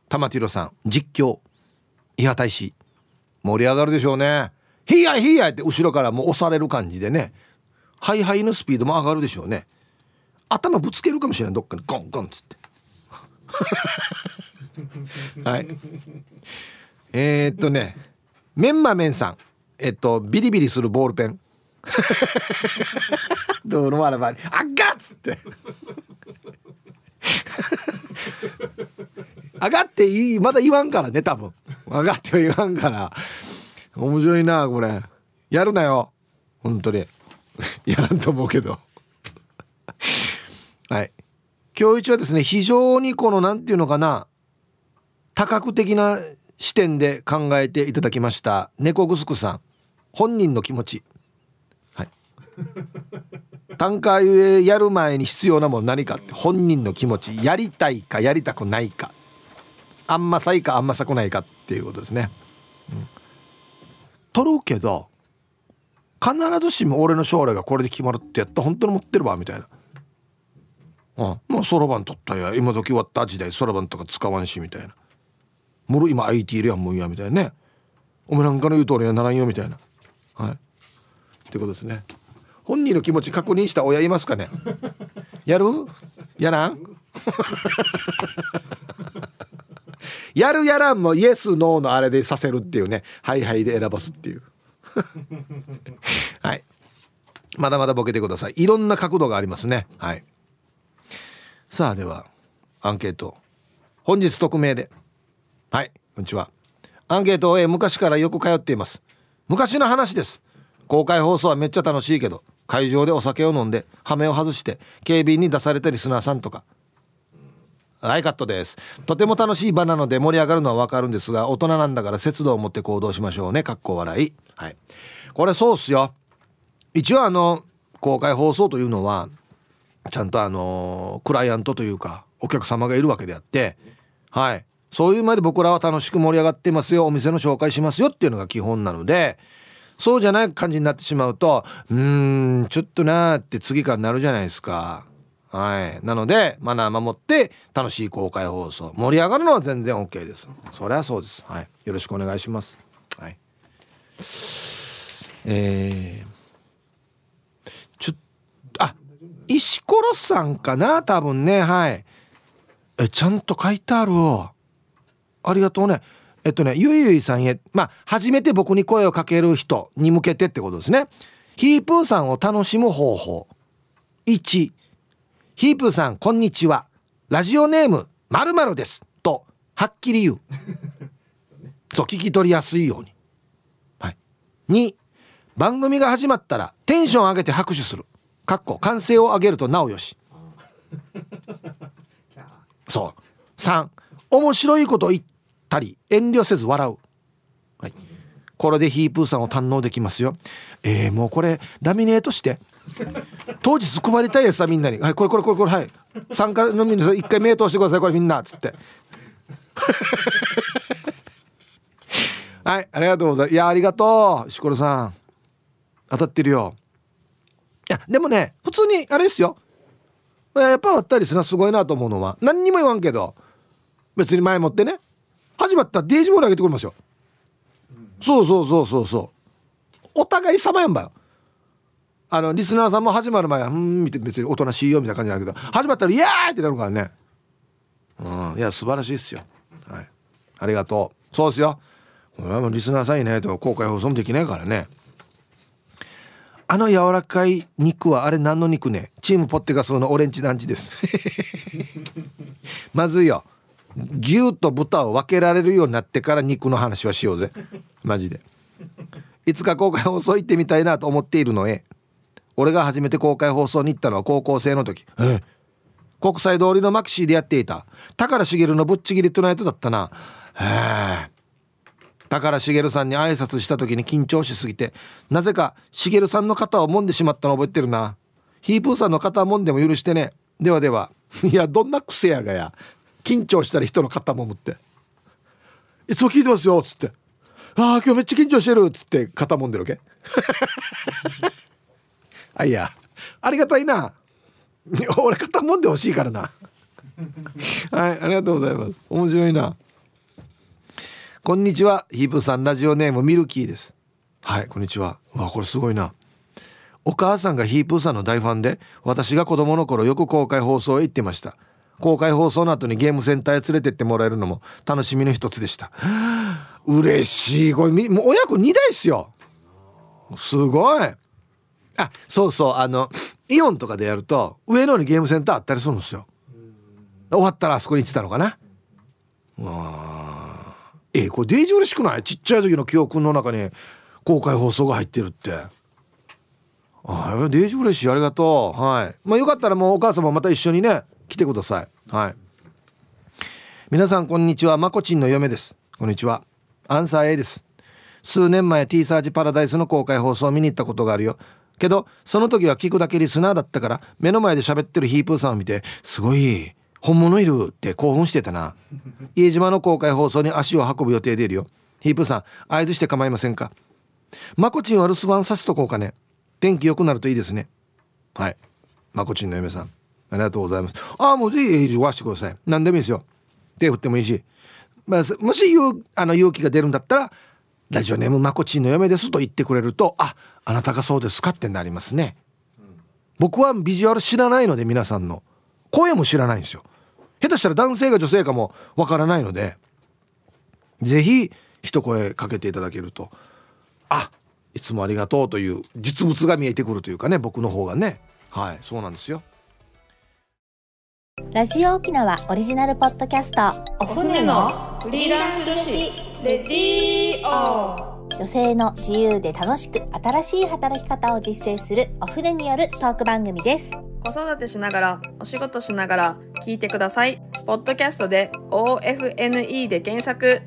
玉ティロさん実況。伊波大使。盛り上がるでしょうね。ヒヤヒヤって後ろからもう押される感じでね。ハイハイのスピードも上がるでしょうね。頭ぶつけるかもしれないどっかに。ゴンゴンっつって。はい。えー、っとねメンマメンさん。えっとビリビリするボールペン。どうのあらば。あっがっつって。上がっていいまだ言わんからね多分。上がっては言わんから。面白いなこれ。やるなよ。本当に。やらんと思うけど。はい。今日一はですね非常にこの何て言うのかな。多角的な視点で考えていただきました。猫ぐすくさん。本人の気持ち。はい。単価やる前に必要なもの何かって。本人の気持ち。やりたいかやりたくないか。あんまさいかあんまさくないかっていうことですね、うん取るけど必ずしも俺の将来がこれで決まるってやった本当に持ってるわみたいな。あもうそろばん取ったや。今時終わった時代そろばんとか使わんしみたいな。もろ今 IT いるやんもういやみたいなね。お前なんかの言う通りにはならんよみたいな。はい。ってことですね。本人の気持ち確認した親いますかね？やる？やらん？やるやらんもイエスノーのあれでさせるっていうね。はいはいで選ばすっていう。はい。まだまだボケてください。いろんな角度がありますね。はい。さあではアンケート。本日匿名で。はい。こんにちは。アンケート A 昔からよく通っています。昔の話です。公開放送はめっちゃ楽しいけど会場でお酒を飲んで羽目を外して警備員に出されたリスナーさんとかはいカットです。とても楽しい場なので盛り上がるのはわかるんですが大人なんだから節度を持って行動しましょうね。かっこ笑い。はい。これそうっすよ。一応あの公開放送というのはちゃんとあのクライアントというかお客様がいるわけであってはい。そういうまで僕らは楽しく盛り上がってますよ。お店の紹介しますよっていうのが基本なのでそうじゃない感じになってしまうとうーんちょっとなーって次からなるじゃないですか。はい。なのでマナー守って楽しい公開放送盛り上がるのは全然 OK です。それはそうです。はい。よろしくお願いします。はい。えー、ちょっとあ石ころさんかな多分ね。はい。えちゃんと書いてあるありがとうね。えっとねゆいゆいさんへまあ初めて僕に声をかける人に向けてってことですね。ヒープーさんを楽しむ方法。1ヒープーさんこんにちは。ラジオネームまるです。とはっきり言う。そう聞き取りやすいように。はい。2番組が始まったらテンション上げて拍手する。かっこ歓声を上げるとなおよし。そう。3面白いこと言ったり遠慮せず笑う、はい、これでヒープーさんを堪能できますよ。えー、もうこれラミネートして当日配りたいやつさみんなに「はいこれこれこれこれはい。参加のみんな一回目通してくださいこれみんな」っつって。はいありがとうございますいやありがとうしころさん。当たってるよ。いやでもね普通にあれですよ。やっぱあったりするのはすごいなと思うのは。何にも言わんけど別に前もってね。始まったらデージボール上げてくれますよ、そうそうそうそうそう。お互い様やんばよ。あのリスナーさんも始まる前はうん見て別におとなしいよみたいな感じなんだけど始まったら「イエーイ!」ってなるからね。うんいや素晴らしいっすよ。はい。ありがとう。そうですよ。リスナーさんいないと公開放送もできないからね。あの柔らかい肉はあれ何の肉ね？チームポッテガスのオレンジ団地です。まずいよ。牛と豚を分けられるようになってから肉の話はしようぜ。マジで。いつか公開放送行ってみたいなと思っているのへ。俺が初めて公開放送に行ったのは高校生の時。国際通りのマキシーでやっていた。宝茂のぶっちぎりトゥナイトだったな。へえ。宝茂さんに挨拶した時に緊張しすぎてなぜか茂さんの肩を揉んでしまったの覚えてるな。ヒープーさんの肩を揉んでも許してね。ではでは。いやどんな癖やがや。緊張したら人の肩もむって。いつも聞いてますよっつって。ああ今日めっちゃ緊張してるっつって肩もんでるわけ。あいや。ありがたいな。俺肩もんでほしいからな。はいありがとうございます。面白いな。こんにちは。ヒープさんラジオネームミルキーです。はいこんにちは。わこれすごいな。お母さんがヒープーさんの大ファンで私が子供の頃よく公開放送へ行ってました。公開放送の後にゲームセンターへ連れてってもらえるのも楽しみの一つでした。嬉しい。これもう親子2代っすよ。すごい。あそうそうあのイオンとかでやると上野にゲームセンターあったりするんですよ。終わったらあそこに行ってたのかな。あえこれデージ嬉しくない？ちっちゃい時の記憶の中に公開放送が入ってるって。ああデージ嬉しいありがとう。はい。まあよかったらもうお母様また一緒にね来てください。はい。皆さんこんにちは。まこちんの嫁です。こんにちは。アンサー A です。数年前 T サージパラダイスの公開放送を見に行ったことがあるよけどその時は聞くだけリスナーだったから目の前で喋ってるヒープーさんを見てすごい本物いるって興奮してたな。家島の公開放送に足を運ぶ予定でいるよ。ヒープーさん合図して構いませんか？まこちんは留守番させとこうかね。天気良くなるといいですね。はい。まこちんの嫁さんありがとうございます。ああもうぜひ言わしてください。何でもいいですよ。手振ってもいいし、まあ、もし勇あの勇気が出るんだったらラジオネームまこちんの嫁ですと言ってくれるとああなたがそうですかってなりますね、僕はビジュアル知らないので皆さんの声も知らないんですよ。下手したら男性が女性かもわからないので是非一声かけていただけるとあいつもありがとうという実物が見えてくるというかね僕の方がね。はいそうなんですよ。ラジオ沖縄オリジナルポッドキャスト。お船のフリーランス女子レディオ女性の自由で楽しく新しい働き方を実践するお船によるトーク番組です。子育てしながらお仕事しながら聞いてくださいポッドキャストで OFNE で検索